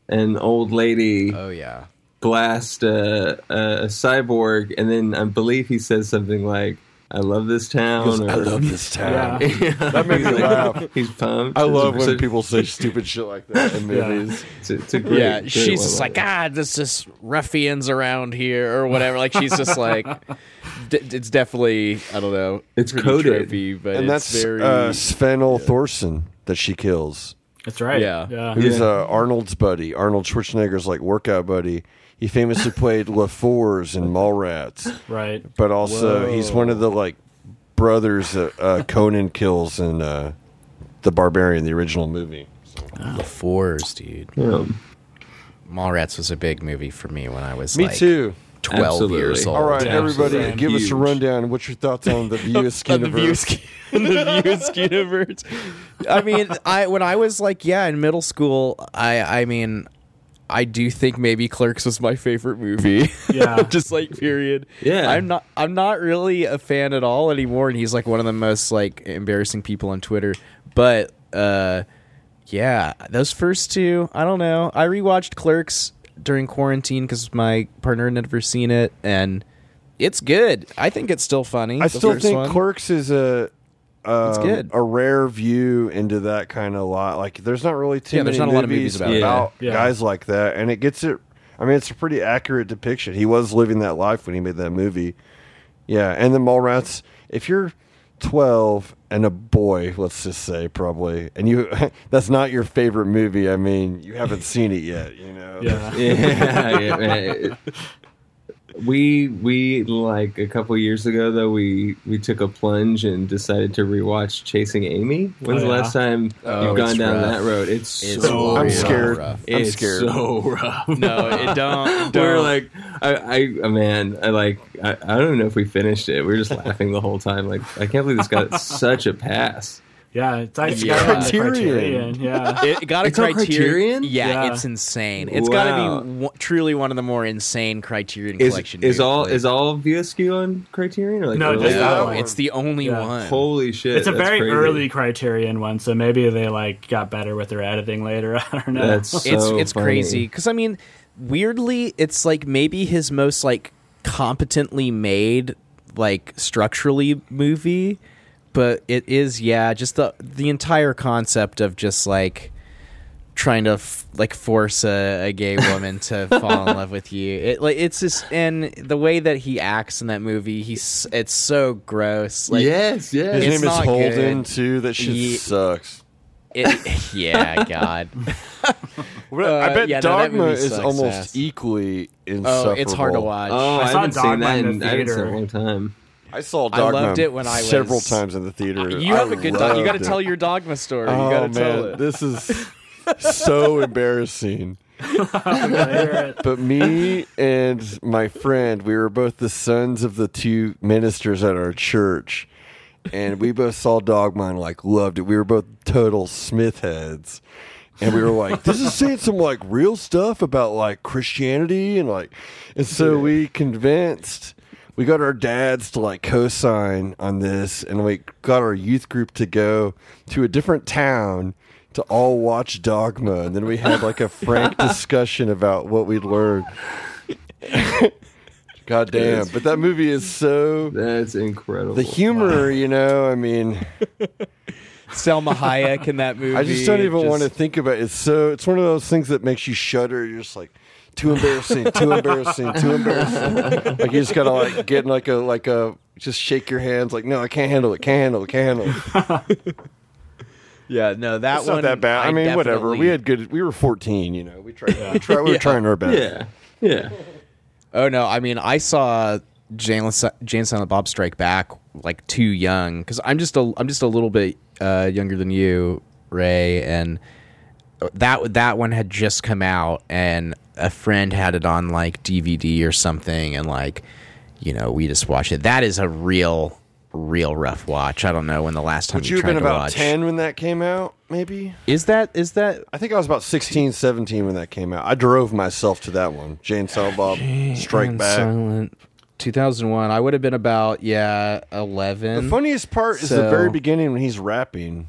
an old lady Oh yeah. blast a, a, a cyborg, and then I believe he says something like, "I love this town." goes, or, I love this town. Yeah. That makes me laugh. He's pumped. I love when So- people say stupid shit like that in Yeah. movies. It's, a- it's a great. Yeah, great she's just like, ah, there's just ruffians around here or whatever. Like she's just like, d- it's definitely I don't know. It's pretty coded. tropey, but and it's that's very uh, Sven-Ole Thorsen that she kills. That's right. Yeah. Yeah. Who's uh, Arnold's buddy, Arnold Schwarzenegger's like workout buddy. He famously played LaFours in Mallrats, Right. but also he's one of the like brothers that uh, Conan kills in uh, the Barbarian, the original movie. the fours, dude. Yeah. Mallrats was a big movie for me when I was Me like too. Twelve Absolutely. years old. All right, everybody, Absolutely. give us a rundown. What's your thoughts on the View Askew Of the universe? Views, the Views universe. I mean, I when I was like, yeah, in middle school, I I mean, I do think maybe Clerks was my favorite movie. Yeah. just like period. Yeah. I'm not I'm not really a fan at all anymore, and he's like one of the most like embarrassing people on Twitter. But uh, yeah, those first two, I don't know. I rewatched Clerks during quarantine because my partner had never seen it, and it's good. I think it's still funny. I still think one. Clerks is a um, good. a rare view into that kind of lot. Like, there's not really too Yeah, many there's not a lot of movies about it. Yeah. guys like that, and it gets it. I mean, it's a pretty accurate depiction. He was living that life when he made that movie. Yeah, and the Mallrats. If you're 12 and a boy, let's just say probably, and you that's not your favorite movie. I mean, you haven't seen it yet. You know. Yeah. yeah, yeah, man. We we like a couple years ago though we we took a plunge and decided to rewatch Chasing Amy. When's Oh, the yeah? last time Oh, you've gone down rough. that road? It's, It's so I'm scared. rough. I'm It's scared. so rough. No, it don't. don't. We're like, I, I, uh, man, I like, I, I don't even know if we finished it. We were just laughing the whole time. Like, I can't believe this got such a pass. Yeah. It's like Yeah. got on the Criterion. criterion. Yeah. It got a It's on criterion. Criterion? Yeah, Yeah. it's insane. It's Wow. got to be w- truly one of the more insane Criterion Is collection. is all Like, is all View Askew on Criterion? Or like No, just that no, one. it's the only Yeah. one. Holy shit! It's a very crazy. early Criterion one, so maybe they like got better with their editing later. I don't know. That's so it's it's funny. crazy because I mean, weirdly, it's like maybe his most like competently made like structurally movie, but it is yeah, just the the entire concept of just like trying to f- like force a, a gay woman to fall in love with you. It like it's just and the way that he acts in that movie, he's it's so gross. Like yes, yes. His name is not Holden good. too. That shit Ye- sucks. it, yeah, God. Well, I Uh, bet yeah, Dogma movie is almost ass. equally Oh, it's hard to watch. Oh, I, I haven't seen that in in, I haven't seen a long time. I saw I loved it when I was several times in the theater. Uh, you have I a good time. You got to tell your dogma story. Oh you got to tell man, it. this is so embarrassing. But me and my friend, we were both the sons of the two ministers at our church, and we both saw Dogma and like loved it. We were both total Smith heads. And we were like, this is saying some like real stuff about like Christianity and like and so we convinced we got our dads to like co-sign on this and we got our youth group to go to a different town to all watch Dogma and then we had like a frank discussion about what we'd learned. God damn. But that movie is so That's incredible. the humor, you know, I mean Salma Hayek in that movie. I just don't even just- want to think about it. It's so it's one of those things that makes you shudder. You're just like too embarrassing, too embarrassing, too embarrassing. like you just gotta like get in like a like a just shake your hands like no, I can't handle it, can't handle it, can't handle it. Yeah, no, that It's one. not that bad. I, mean, whatever. We had good. We were 14. You know, we tried. We, tried, we were trying our best. Yeah, yeah. Oh no, I mean, I saw Jane, Jay and Silent Bob Strike Back like too young because I'm just a I'm just a little bit uh, younger than you, Ray, and that that one had just come out, and a friend had it on like DVD or something, and like you know we just watched it. That is a real real rough watch. I don't know when the last time Would you you have been about watch. 10 when that came out? Maybe. Is that is that I think I was about 16, 17 when that came out. I drove myself to that one. Jay and Silent Bob Strike Back. Silent 2001? I would have been about yeah 11. The funniest part is the very beginning when he's rapping.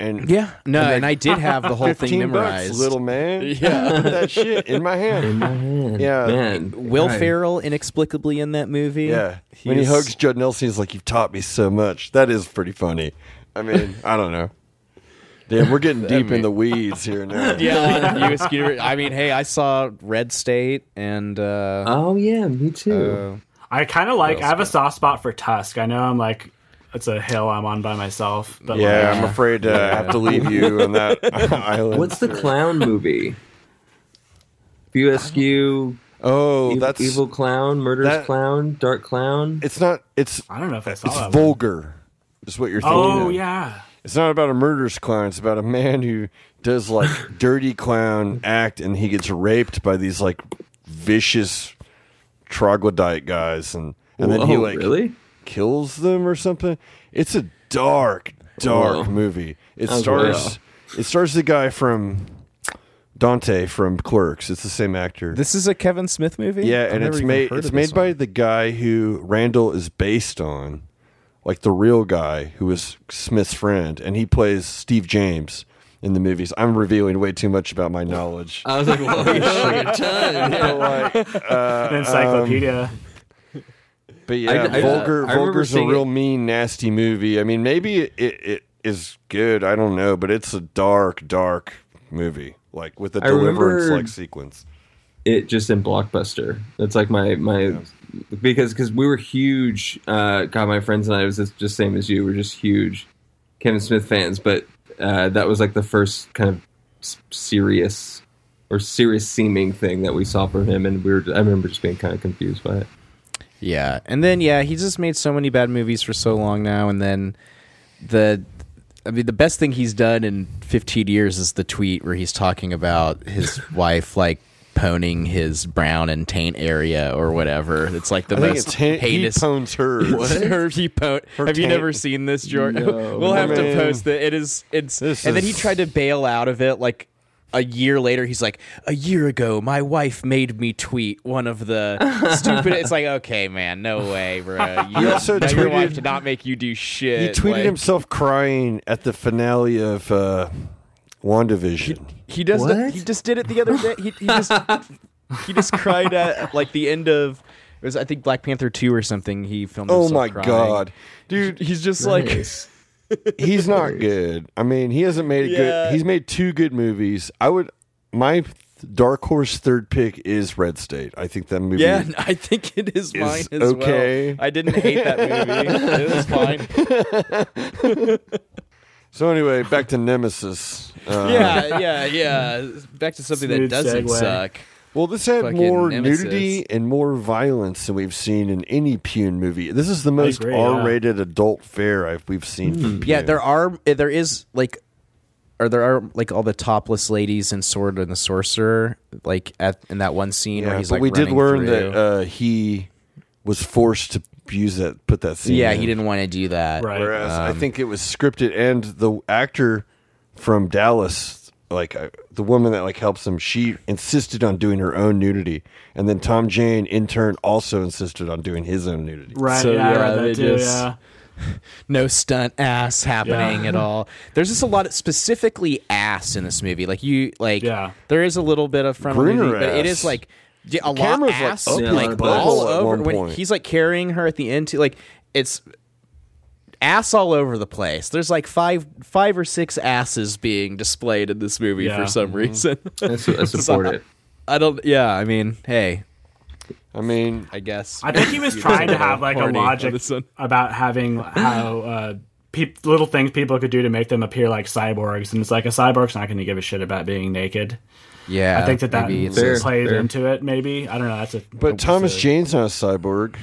And Yeah, no, And and, I did have the whole thing memorized. bucks, little man. Yeah. Put that shit in my hand. Man, Yeah. man. Will God. Ferrell inexplicably in that movie. Yeah. when he hugs Judd Nelson, he's like, You've taught me so much. That is pretty funny. I mean, I don't know. Damn, we're getting deep in the weeds here now. Yeah, US Skeeter. I mean, hey, I saw Red State and uh, Oh yeah, me too. uh, I kind of like. I have a soft spot for Tusk. I know I'm like, it's a hill I'm on by myself. But Yeah, like, I'm afraid to have to leave you on that island. What's the clown movie? View Askew, Oh, Evil, that's Evil Clown, Murderous that- Clown, Dark Clown. It's not. It's I don't know if I saw it's that. one. vulgar. Is what you're oh, thinking. Oh of. yeah. It's not about a murderous clown. It's about a man who does like dirty clown act, and he gets raped by these like vicious troglodyte guys, and and then he like really? Kills them or something. It's a dark, dark Whoa. movie. It Oh, stars. It stars the guy from Dante from Clerks. It's the same actor. this is a Kevin Smith movie. Yeah, I've and it's made it's made this by one. the guy who Randall is based on, like the real guy who was Smith's friend, and he plays Steve James in the movies. I'm revealing way too much about my knowledge. I was like, whoa, you know like a ton. Yeah. Like, uh, An encyclopedia. But yeah, I- I- Vulgar. I Vulgar's a real it- mean, nasty movie. I mean, maybe it, it, is good. I don't know, but it's a dark, dark movie, like with a deliverance like sequence. it just in blockbuster that's like my my because because we were huge uh god my friends and i was just, just same as you we're just huge kevin smith fans but uh that was like the first kind of serious or serious seeming thing that we saw from him and we were i remember just being kind of confused by it Yeah, and then yeah, he just made so many bad movies for so long now, and then the. I mean, the best thing he's done in 15 years is the tweet where he's talking about his wife like poning his brown and taint area or whatever. It's like the I think most it's he, he heinous. pones hers. Her- he po- Her Have you never seen this, Jordan? No. we'll have to post it. It is. It's. This and then he tried to bail out of it like a year later. He's like, a year ago, my wife made me tweet one of the stupid. It's like, okay, man, no way, bro. You, He also no, your wife did not make you do shit. He tweeted Like, himself crying at the finale of uh, WandaVision. He does. The, he just did it the other day. He, he just. he just cried at like the end of. It was I think Black Panther two or something. He filmed. oh himself my crying. god, dude! He's just like. Nice. he's not good. I mean, he hasn't made a Yeah. good. He's made two good movies. I would my dark horse third pick is Red State. I think that movie. Yeah, I think it is mine Is as okay. well. I didn't hate that movie. it was fine. So anyway, back to Nemesis. Uh, Yeah, yeah, yeah. Back to something Smooth that doesn't segue. suck. Well, this had more Nemesis. nudity and more violence than we've seen in any Pyun movie. This is the most agree. R-rated adult fare I've, we've seen. from Yeah, there are there is like or there are like all the topless ladies in Sword and the Sorcerer, like at in that one scene where he's but like we did learn through. that uh, he was forced to use that, put that scene. yeah, in. he didn't want to do that. Right. Whereas I Um, think it was scripted, and the actor from Dallas, like uh, the woman that like helps him, she insisted on doing her own nudity, and then Tom Jane, in turn, also insisted on doing his own nudity. Right. So, yeah, I yeah, read they that too. just- Yeah. no stunt ass happening Yeah. at all. There's just a lot of specifically ass in this movie. Like you like Yeah. there is a little bit of frontal Gruner nudity, but it ass. is like yeah, a lot camera's, like, ass up his like butt all at over when point. he's like carrying her at the end too like it's ass all over the place. There's like five five or six asses being displayed in this movie Yeah. for some reason. I, su- I support it. I don't yeah, I mean, hey, I mean, I guess I think he was trying to have like a logic about having how uh, peop little things people could do to make them appear like cyborgs, and it's like a cyborg's not going to give a shit about being naked. yeah. I think that that maybe it's Fair, played fair. into it. Maybe I don't know. That's a but Thomas Jane's not a cyborg.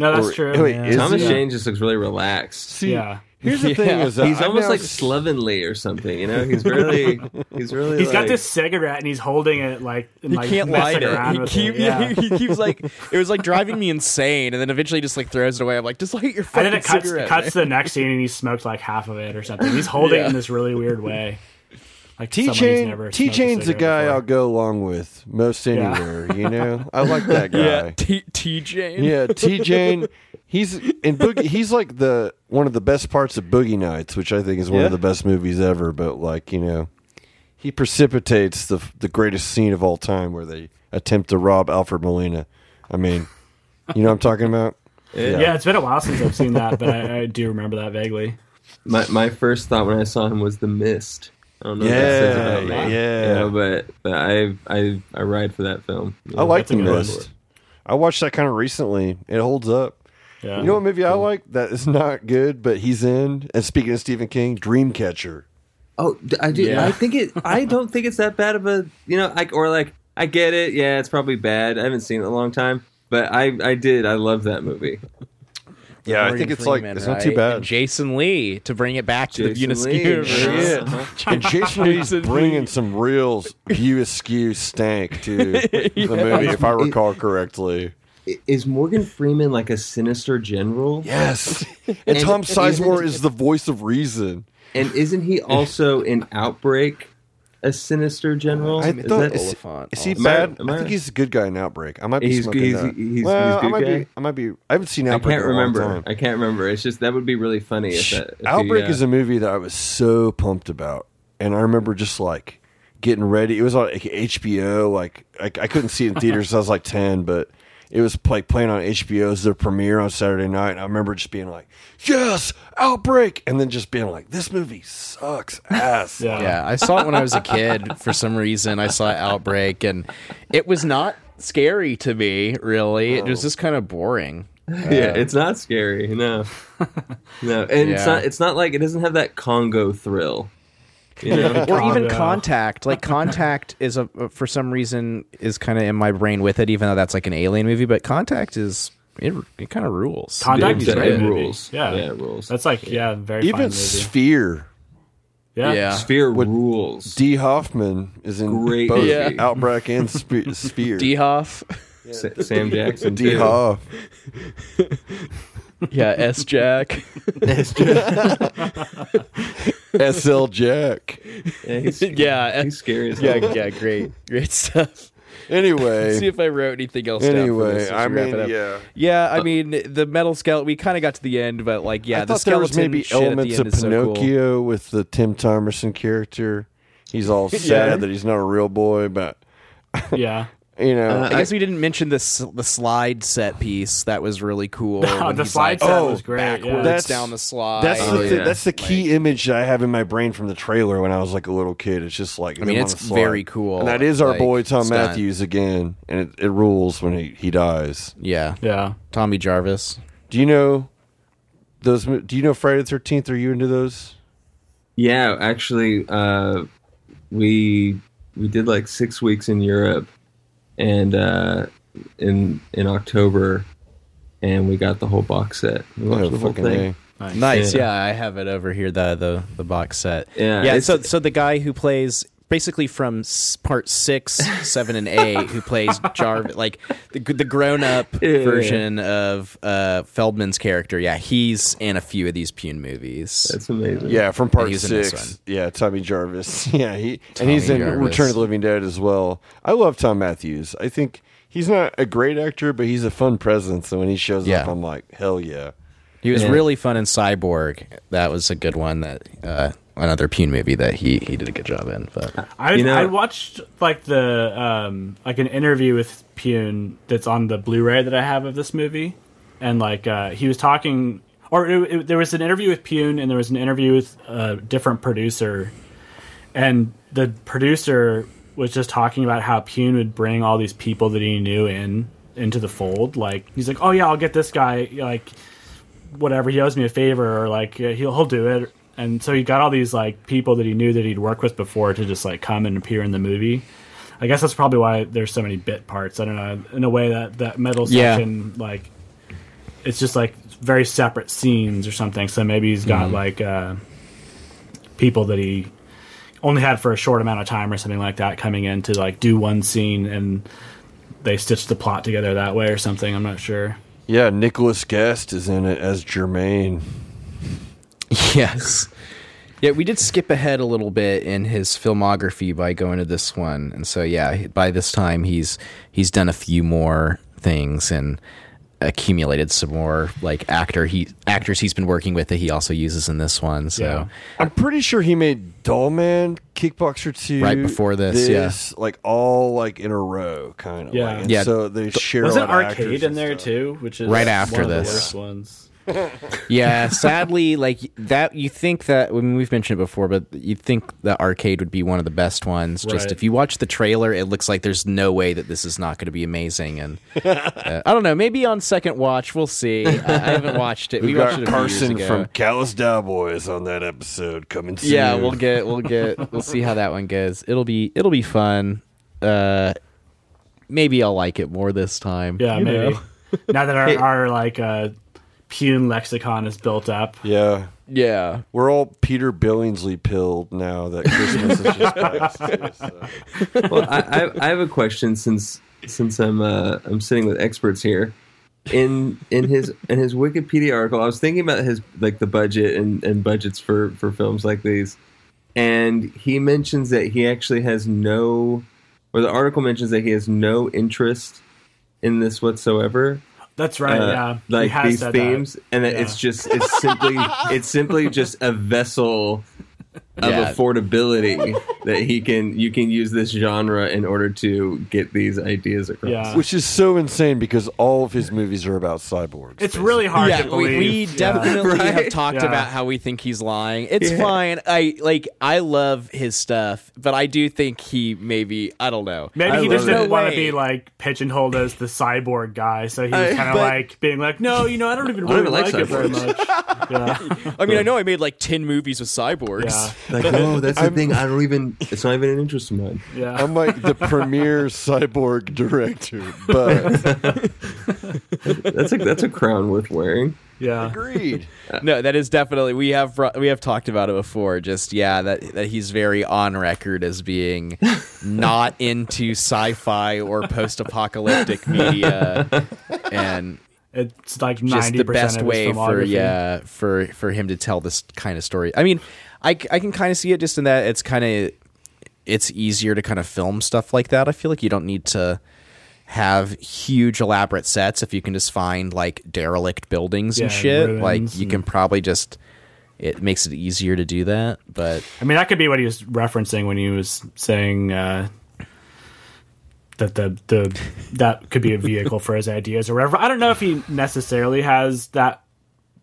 No, that's Or- true. wait, yeah. Thomas he? Jane just looks really relaxed. See, Yeah. here's the Yeah. thing: is that He's I've almost now like slovenly or something, you know. He's really, he's really. He's got this cigarette and he's holding it like and, He like, can't light it. He, keep, it. Yeah. he keeps like it was like driving me insane, and then eventually just like throws it away. I'm like, just light your and then it cuts, cigarette. cuts to the next scene and he smoked like half of it or something. He's holding it in this really weird way. Like T someone Chain. T Chain's a cigarette guy before. I'll go along with most Yeah. anywhere. You know, I like that guy. yeah, T T Jane. Yeah, T Jane. He's in Boogie. He's like the one of the best parts of Boogie Nights, which I think is one Yeah. of the best movies ever. But like you know, he precipitates the the greatest scene of all time, where they attempt to rob Alfred Molina. I mean, you know what I'm talking about? Yeah, it's been a while since I've seen that, but I, I do remember that vaguely. My my first thought when I saw him was the mist. I don't know what that says Yeah, about me. yeah. But but I I I ride for that film. I like The good. Mist. I watched that kind of recently. It holds up. Yeah. You know what movie I like that is not good, but he's in. And speaking of Stephen King, Dreamcatcher. Oh, d- I do. Yeah. I think it. I don't think it's that bad of a. You know, I, or like I get it. Yeah, it's probably bad. I haven't seen it in a long time, but I I did. I love that movie. Yeah, I think it's like Freeman, it's not too bad. And Jason Lee to bring it back to the Jason Unisque Lee, universe. yeah. Yeah. And Jason Lee's Jason bringing some real view askew stank to the movie, if I recall correctly. Is Morgan Freeman like a sinister general? Yes. And, And Tom Sizemore is the voice of reason. And isn't he also in Outbreak a sinister general? I Is thought, that- is, Olyphant is he also. I- bad? I, I- think he's a good guy in Outbreak. I might be He's- smoking he's- that. he's- well, he's I good might guy? be. I might be. I haven't seen Outbreak. I can't in a long remember. time. I can't remember. It's just that would be really funny if that. If Outbreak he, uh, is a movie that I was so pumped about, and I remember just like getting ready. It was on like, HBO. Like I, I couldn't see it in theaters. I was like ten, but it was like playing on HBO as their premiere on Saturday night. And I remember just being like, "Yes, Outbreak," and then just being like, "This movie sucks ass." Yeah. Yeah, I saw it when I was a kid. For some reason, I saw Outbreak, and it was not scary to me. Really, it was just kind of boring. yeah, it's not scary. No, no, and it's not. It's not like it doesn't have that Congo thrill. You know, or even Congo. Contact. Like Contact is a uh, for some reason is kind of in my brain with it, even though that's like an alien movie. But Contact is it, it kind of rules. Contact Yeah, a great rules. Yeah. Yeah, it rules. That's like yeah, very fine Even movie. Sphere. Yeah. Yeah. Sphere rules. D. Hoffman is in Great both movie. Outbreak and Spe- Sphere. D Hoff, Sa- Sam Jackson. D. Hoff. yeah, S Jack. SL Jack. Yeah, he's, yeah, he's scary as yeah, hell. yeah, great, great stuff. Anyway. See if I wrote anything else. down for Anyway, this I mean, yeah. Yeah, I uh, mean the metal skeleton. We kind of got to the end, but like, yeah, I the thought there was maybe shit elements of is so cool. Pinocchio with the Tim Thomerson character. He's all sad Yeah. that he's not a real boy, but Yeah. You know, Uh, I guess we didn't mention this the slide set piece. That was really cool. Oh, the slide like, set oh, was great. backwards Yeah. That's- down the slide. That's Oh, the thi- yeah. that's the key image that I have in my brain from the trailer when I was like a little kid. It's just like I mean, it's on a slide. very cool, and that is our like, boy Tom stunt. Mathews again, and it, it rules when he, he dies. yeah, yeah. Tommy Jarvis. Do you know those? Do you know Friday the Thirteenth? Are you into those? Yeah, actually, uh, we we did like six weeks in Europe, and uh, in in October, and we got the whole box set. We watched Oh, the whole thing. A. Nice. Yeah. Yeah. I have it over here. The the the box set. Yeah, Yeah. So so the guy who plays basically from part six, seven, and eight, who plays Jarvis, like the the grown up Yeah. version of uh, Feldman's character. Yeah, he's in a few of these Pyun movies. That's amazing. Yeah, from part he was in this six. Yeah, Tommy Jarvis. Yeah, he and he's in Jarvis. Return of the Living Dead as well. I love Thom Mathews. I think he's not a great actor, but he's a fun presence. And when he shows Yeah. up, I'm like, hell yeah. He was Yeah. really fun in Cyborg. That was a good one. That uh, another Pyun movie that he he did a good job in. But I You know- I watched like the um like an interview with Pyun that's on the Blu-ray that I have of this movie, and like uh, he was talking, or it, it, there was an interview with Pyun and there was an interview with a different producer, and the producer was just talking about how Pyun would bring all these people that he knew in into the fold. Like he's like, oh yeah, I'll get this guy. Like whatever he owes me a favor or like uh, he'll he'll do it and so he got all these like people that he knew that he'd worked with before to just like come and appear in the movie. I guess that's probably why there's so many bit parts. I don't know. In a way that that middle Yeah. section like it's just like very separate scenes or something. So maybe he's got like uh people that he only had for a short amount of time or something like that coming in to like do one scene and they stitched the plot together that way or something. I'm not sure. Yeah, Nicholas Guest is in it as Jermaine. yes, yeah, we did skip ahead a little bit in his filmography by going to this one, and so yeah, by this time he's he's done a few more things and accumulated some more like actor he actors he's been working with that he also uses in this one. So Yeah. I'm pretty sure he made Dollman, Kickboxer 2. Right before this, yeah. Like all like in a row, kind of. Yeah. Like. And Yeah. So they share Wasn't a lot of actors arcade in there stuff. too? Which is Right after one of this. the worst ones. Yeah, sadly, like that, you think that I mean, we've mentioned it before, but you think the arcade would be one of the best ones. Just Right. if you watch the trailer, it looks like there's no way that this is not going to be amazing. And uh, I don't know, maybe on second watch, we'll see. I, I haven't watched it. We've we watched got it a few years Carson ago. from Callous Cowboys on that episode coming soon. Yeah, we'll get, we'll get, we'll see how that one goes. It'll be, it'll be fun. Uh, maybe I'll like it more this time. Yeah, you maybe. know? now that our, our like uh, Pyun lexicon is built up. Yeah. Yeah. We're all Peter Billingsley pilled now that Christmas is just passed. too, so. well, I, I, I have a question since since I'm uh, I'm sitting with experts here. In in his in his Wikipedia article, I was thinking about his like the budget and, and budgets for for films like these, and he mentions that he actually has no, or the article mentions that he has no interest in this whatsoever. That's right. uh, yeah, like has these themes, that. and Yeah. it's just it's simply it's simply just a vessel of Yeah. affordability that he can you can use this genre in order to get these ideas across. Yeah. Which is so insane because all of his movies are about cyborgs. It's really hard yeah, to we, believe. we Yeah. definitely have Right? talked Yeah. about how we think he's lying. It's Yeah. fine. I like I love his stuff, but I do think he maybe I don't know. Maybe I he just didn't it. want to be way. like pigeonholed as the cyborg guy, so he was kind of like being like, "No, you know, I don't even I don't really even like, like it very much." Yeah, I mean, I know I made like ten movies with cyborgs. Yeah, Like, no, that's the thing. I don't even. It's not even an interest of mine. yeah. I'm like the premier cyborg director, but That's a that's a crown worth wearing. yeah. agreed. No, that is definitely we have we have talked about it before. Just yeah, that that he's very on record as being not into sci-fi or post-apocalyptic media, and It's like just ninety the percent best of way for yeah for for him to tell this kind of story. I mean, I, I can kind of see it just in that it's kind of it's easier to kind of film stuff like that. I feel like you don't need to have huge elaborate sets if you can just find like derelict buildings and shit. Like you can probably just it makes it easier to do that. But I mean, that could be what he was referencing when he was saying uh, that the the that could be a vehicle for his ideas or whatever. I don't know if he necessarily has that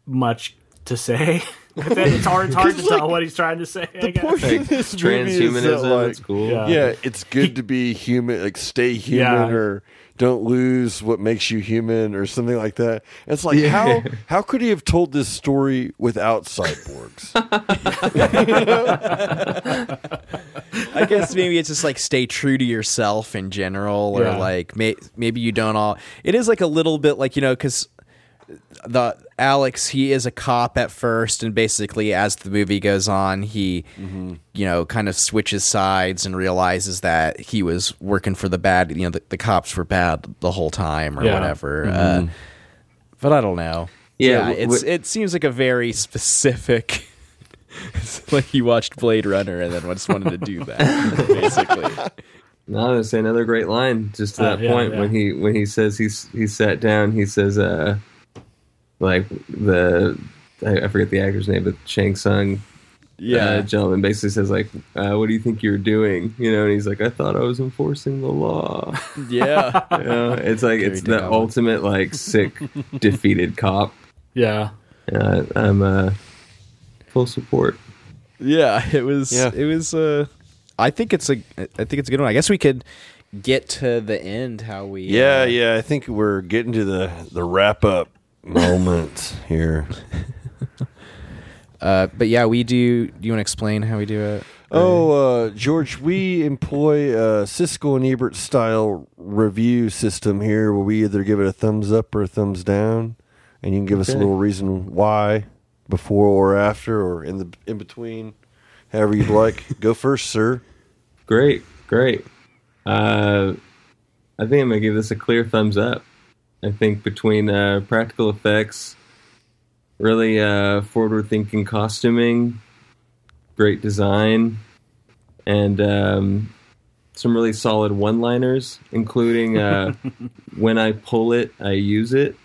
much to say. it's hard, it's hard to tell what he's trying to say. I guess. point of this movie is that, Transhumanism, like, it's cool. Yeah. yeah, it's good to be human, like stay human Yeah. or don't lose what makes you human or something like that. It's like how how could he have told this story without cyborgs? I guess maybe it's just like stay true to yourself in general, or Yeah. like may, maybe you don't all. It is like a little bit like you know because the Alex he is a cop at first, and basically as the movie goes on, he you know kind of switches sides and realizes that he was working for the bad. You know the, the cops were bad the whole time or Yeah. whatever. Uh, but I don't know. Yeah, Yeah, w- it's w- it seems like a very specific. It's like he watched Blade Runner and then just wanted to do that, basically. No, that's another great line. Just to Uh, that yeah, point yeah. when he when he says he's he sat down. He says, uh, like the I, I forget the actor's name, but Shang Tsung. uh, gentleman basically says like, uh, "What do you think you're doing?" You know, and he's like, "I thought I was enforcing the law." yeah. You know, it's like it's the dumb. ultimate like sick, defeated cop. Yeah, Uh, I'm uh, full support. Yeah, it was. Yeah. It was. Uh, I think it's a. I think it's a good one. I guess we could get to the end. How we? yeah, uh, yeah. I think we're getting to the the wrap up moment here. Uh, but yeah, we do. Do you want to explain how we do it? Oh, uh, George, we employ a Siskel and Ebert style review system here where we either give it a thumbs up or a thumbs down, and you can give us a little reason why before or after or in the in between, however you'd like. Go first, sir. Great, great. Uh, I think I'm gonna give this a clear thumbs up. I think between uh, practical effects, really uh, forward-thinking costuming, great design, and um, some really solid one-liners, including uh, "When I pull it, I use it."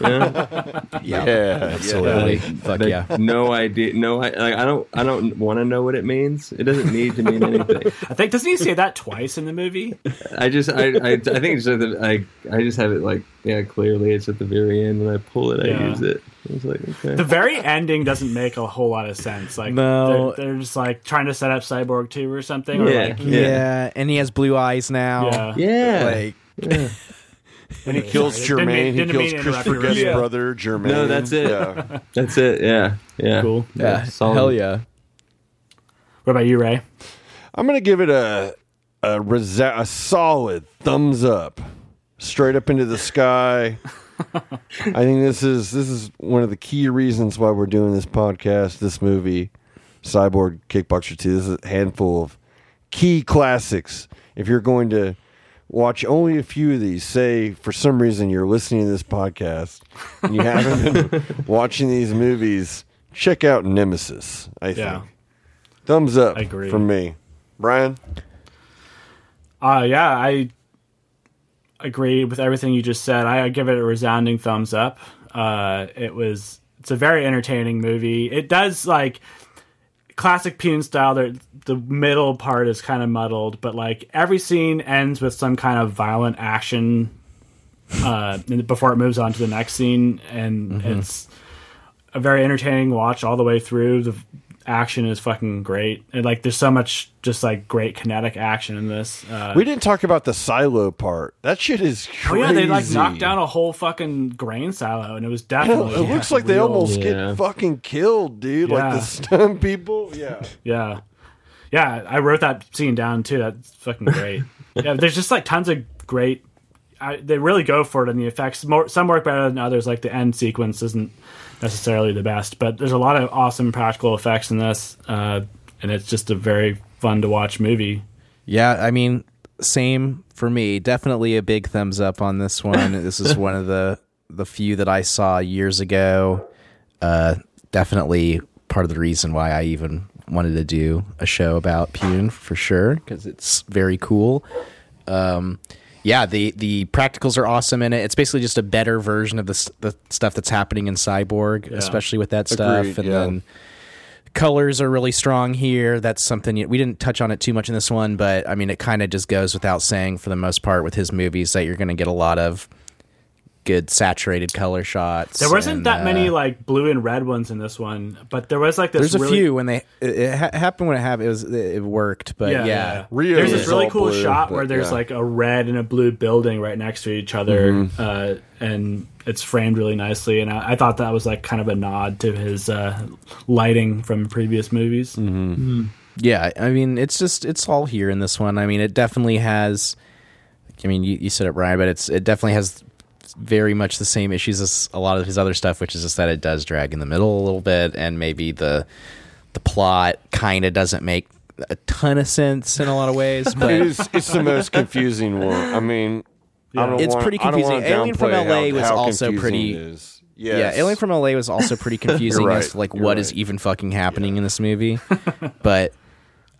Yeah. Yeah, Absolutely. Fuck Like, yeah. No idea. No, I, I don't. I don't want to know what it means. It doesn't need to mean anything. I think doesn't he say that twice in the movie? I just, I, I, I think it's just that I, I just have it like, yeah, clearly it's at the very end. When I pull it, I Yeah. use it. I like, okay. The very ending doesn't make a whole lot of sense. Like, No. they're, they're just like trying to set up Cyborg Two or something. Or Yeah. like, Yeah. and he has blue eyes now. yeah, yeah. Like, and he kills Sorry, didn't Jermaine. mean- he kills mean to Christopher Guest's yeah. brother, Jermaine. No, that's it. Yeah. That's it. Yeah. Yeah. Cool. yeah, solid. hell yeah. What about you, Ray? I'm gonna give it a a, resa- a solid thumbs up, straight up into the sky. I think this is this is one of the key reasons why we're doing this podcast. This movie, Cyborg Kickboxer Two. This is a handful of key classics. If you're going to watch only a few of these, say for some reason you're listening to this podcast and you haven't been watching these movies, check out Nemesis. I think. Yeah. Thumbs up I agree. from me. Bryan? Uh yeah, I agree with everything you just said. I give it a resounding thumbs up. Uh it was it's a very entertaining movie. It does like classic Pyun style. The the middle part is kind of muddled, but like every scene ends with some kind of violent action uh before it moves on to the next scene and it's a very entertaining watch all the way through. The action is fucking great. And like there's so much just like great kinetic action in this. Uh We didn't talk about the silo part. That shit is Oh crazy. yeah, they like knocked down a whole fucking grain silo, and it was I know, definitely. it looks like they real. almost Yeah. get fucking killed, dude. Like the stun people. Yeah. Yeah, yeah. I wrote that scene down too. That's fucking great. yeah, there's just like tons of great. I, they really go for it in the effects. More, some work better than others. Like the end sequence isn't necessarily the best, but there's a lot of awesome practical effects in this, uh, and it's just a very fun to watch movie. Yeah, I mean, same for me. Definitely a big thumbs up on this one. this is one of the the few that I saw years ago. Uh, definitely part of the reason why I even wanted to do a show about Pyun for sure because it's very cool. Um, yeah, the the practicals are awesome in it. It's basically just a better version of the the stuff that's happening in Cyborg, especially with that stuff. Agreed, and yeah. then colors are really strong here. That's something we didn't touch on it too much in this one, but I mean, it kind of just goes without saying for the most part with his movies that you're going to get a lot of good saturated color shots. There wasn't and, that uh, many like blue and red ones in this one, but there was like this. There's a few when they it, it happened when it happened. It was it worked, but yeah, Yeah, yeah. Rio there's this really cool blue, shot but where there's yeah. like a red and a blue building right next to each other, Mm-hmm. uh, and it's framed really nicely. And I, I thought that was like kind of a nod to his uh, lighting from previous movies. Mm-hmm. Yeah, I mean, it's just it's all here in this one. I mean, it definitely has. I mean, you, you said it, Bryan, but it's it definitely has very much the same issues as a lot of his other stuff, which is just that it does drag in the middle a little bit, and maybe the the plot kind of doesn't make a ton of sense in a lot of ways. But is. It's the most confusing one. I mean, I don't It's wanna- pretty I don't confusing. Alien from LA how- was how also pretty- it is. yeah, Alien from LA was also pretty confusing You're as to like You're what is right. even fucking happening in this movie. but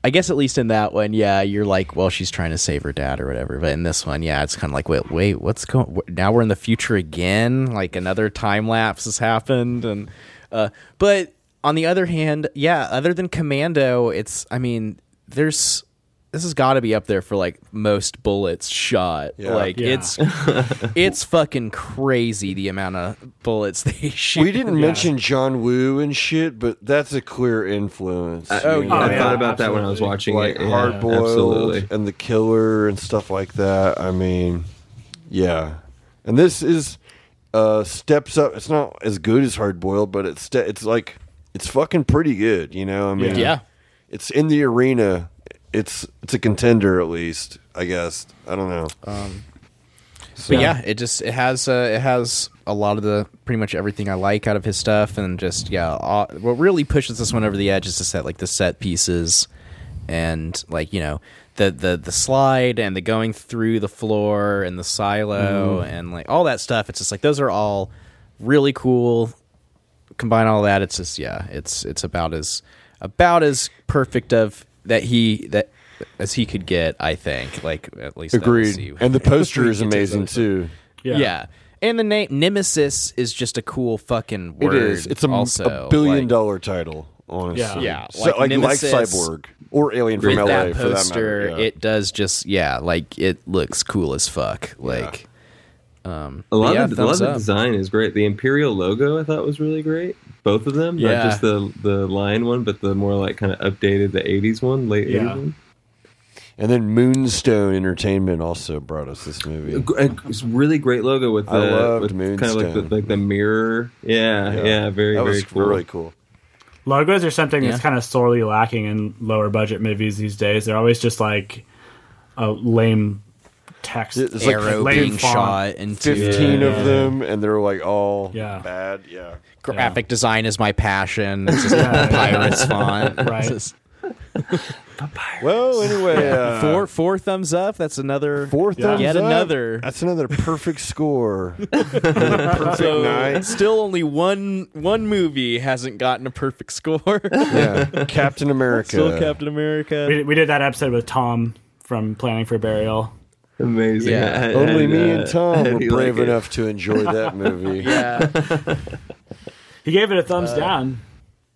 I guess at least in that one, yeah, you're like, well, she's trying to save her dad or whatever. But in this one, yeah, it's kind of like, wait, wait, what's going? Now we're in the future again. Like another time lapse has happened, and uh, but on the other hand, yeah, other than Commando, it's, I mean, there's. This has got to be up there for like most bullets shot. Yeah. Like Yeah. it's it's fucking crazy the amount of bullets they shoot. We didn't mention John Woo and shit, but that's a clear influence. Oh, you yeah. I yeah, thought about that when I was watching like it. Yeah, hard boiled absolutely. and the killer and stuff like that. I mean, yeah. And this is uh steps up. It's not as good as hard boiled, but it's ste- it's like it's fucking pretty good. You know, I mean, Yeah. it's in the arena. It's it's a contender at least. I guess. I don't know. But yeah, it just it has uh, it has a lot of the pretty much everything I like out of his stuff, and just yeah, uh, what really pushes this one over the edge is just that like the set pieces, and like you know the the the slide and the going through the floor and the silo and like all that stuff. It's just like those are all really cool. Combine all that, it's just yeah, it's it's about as about as perfect of that he that as he could get. I think like at least that we'll see. Agreed. And the poster is amazing too. Yeah. yeah. And the name Nemesis is just a cool fucking It word. is. It's a, also, a billion like, dollar title. Honestly. Yeah. Yeah, So, like like, like, Nemesis- Cyborg or Alien from With LA that for that poster, matter. yeah. it does just yeah, like it looks cool as fuck. Like, um, A lot yeah, of the, a lot of the up. design is great. The Imperial logo I thought was really great. Both of them, Yeah. not just the the lion one, but the more like kind of updated the '80s one, late Yeah. '80s one. And then Moonstone Entertainment also brought us this movie. It's really great logo with the I loved with kind of like the like the mirror. Yeah, yeah, very that very was cool. really cool. Logos are something Yeah. that's kind of sorely lacking in lower budget movies these days. They're always just like a lame text, It's like arrow lame being font. shot into Fifteen Yeah. of them, and they're like all Yeah. bad. Yeah. Graphic design is my passion. It's just Yeah. pirates font. Right. It's just- Well, anyway, uh, four four thumbs up. That's another four Yeah. thumbs Yet up. another. That's another perfect score. Perfect So night. still only one one movie hasn't gotten a perfect score. Yeah, Captain America. still Captain America. We, we did that episode with Tom from Planning for Burial. Amazing. Yeah. Had- Only had, me uh, and Tom were brave like it? enough to enjoy that movie. Yeah, He gave it a thumbs down.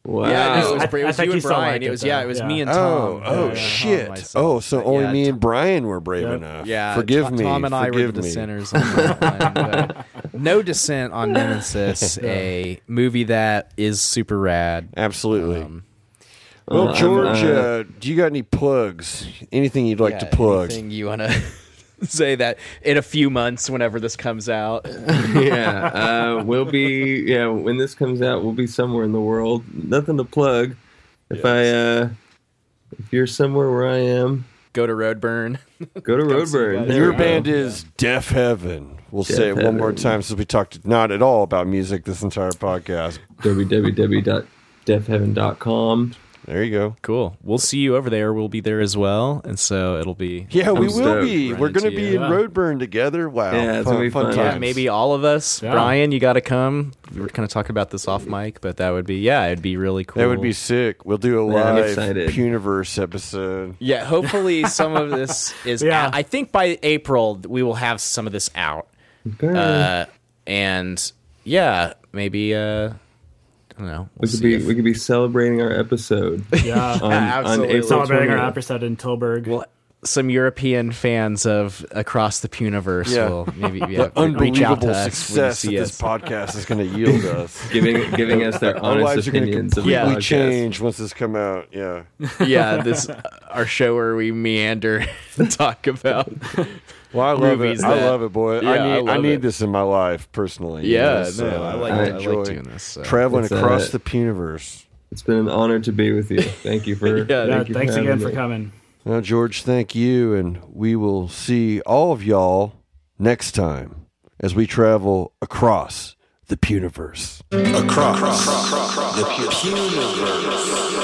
Wow. yeah. No, it was, I- it was think you he and Brian. liked It it, was yeah. It was Yeah. me and Oh, Tom. oh Yeah, shit! myself. Oh, so only yeah, me and Brian were brave Yep. enough. Yeah, forgive Tom, me. Tom and I forgive were the me. dissenters on that one. No dissent on Nemesis, a movie that is super rad. Absolutely. Um, well, Uh, George, uh, uh, do you got any plugs? Anything you'd like yeah, to plug? Anything you want to say that in a few months, whenever this comes out? yeah, uh, we'll be yeah when this comes out, we'll be somewhere in the world. Nothing to plug. If I uh, if you're somewhere where I am, Go to Roadburn. go to see Roadburn. Your we go. band is Deafheaven. We'll say it Deaf one more time since we talked not at all about music this entire podcast. www.deafheaven.com. There you go. Cool. We'll see you over there. We'll be there as well, and so it'll be Yeah, we will stoked. be. We're going to be you. in Yeah. Roadburn together. Wow. Yeah, it's gonna be fun. Yeah, maybe all of us. Yeah. Brian, you got to come. We were kind of talking about this off mic, but that would be yeah, it'd be really cool. That would be sick. We'll do a Man, I'm live excited. Puniverse episode. Yeah, hopefully some of this is. Yeah. out. I think by April we will have some of this out, Okay. uh, and yeah, maybe uh, I don't know. We We'll could be if- we could be celebrating our episode Yeah. on, on Absolutely. April Celebrating our 20th. episode in Tilburg. well, some European fans of Across the Puniverse Yeah. will maybe yeah, The reach out unbelievable to us when success that this podcast is going to yield us. giving giving us their Our honest lives are going opinions of completely the change once this come out. Yeah. yeah, this our show where we meander and talk about. Well, I love Movies it. I love it, boy. Yeah, I I need. I, love need it. this in my life personally. you Yeah, know, so no, I like I I, enjoy like doing this. So. traveling It's, across the Puniverse. It's been an honor to be with you. Thank you for Yeah, yeah, thank you thanks for again having for coming. Now, George, thank you, and we will see all of y'all next time as we travel across the Puniverse. across, the Puniverse.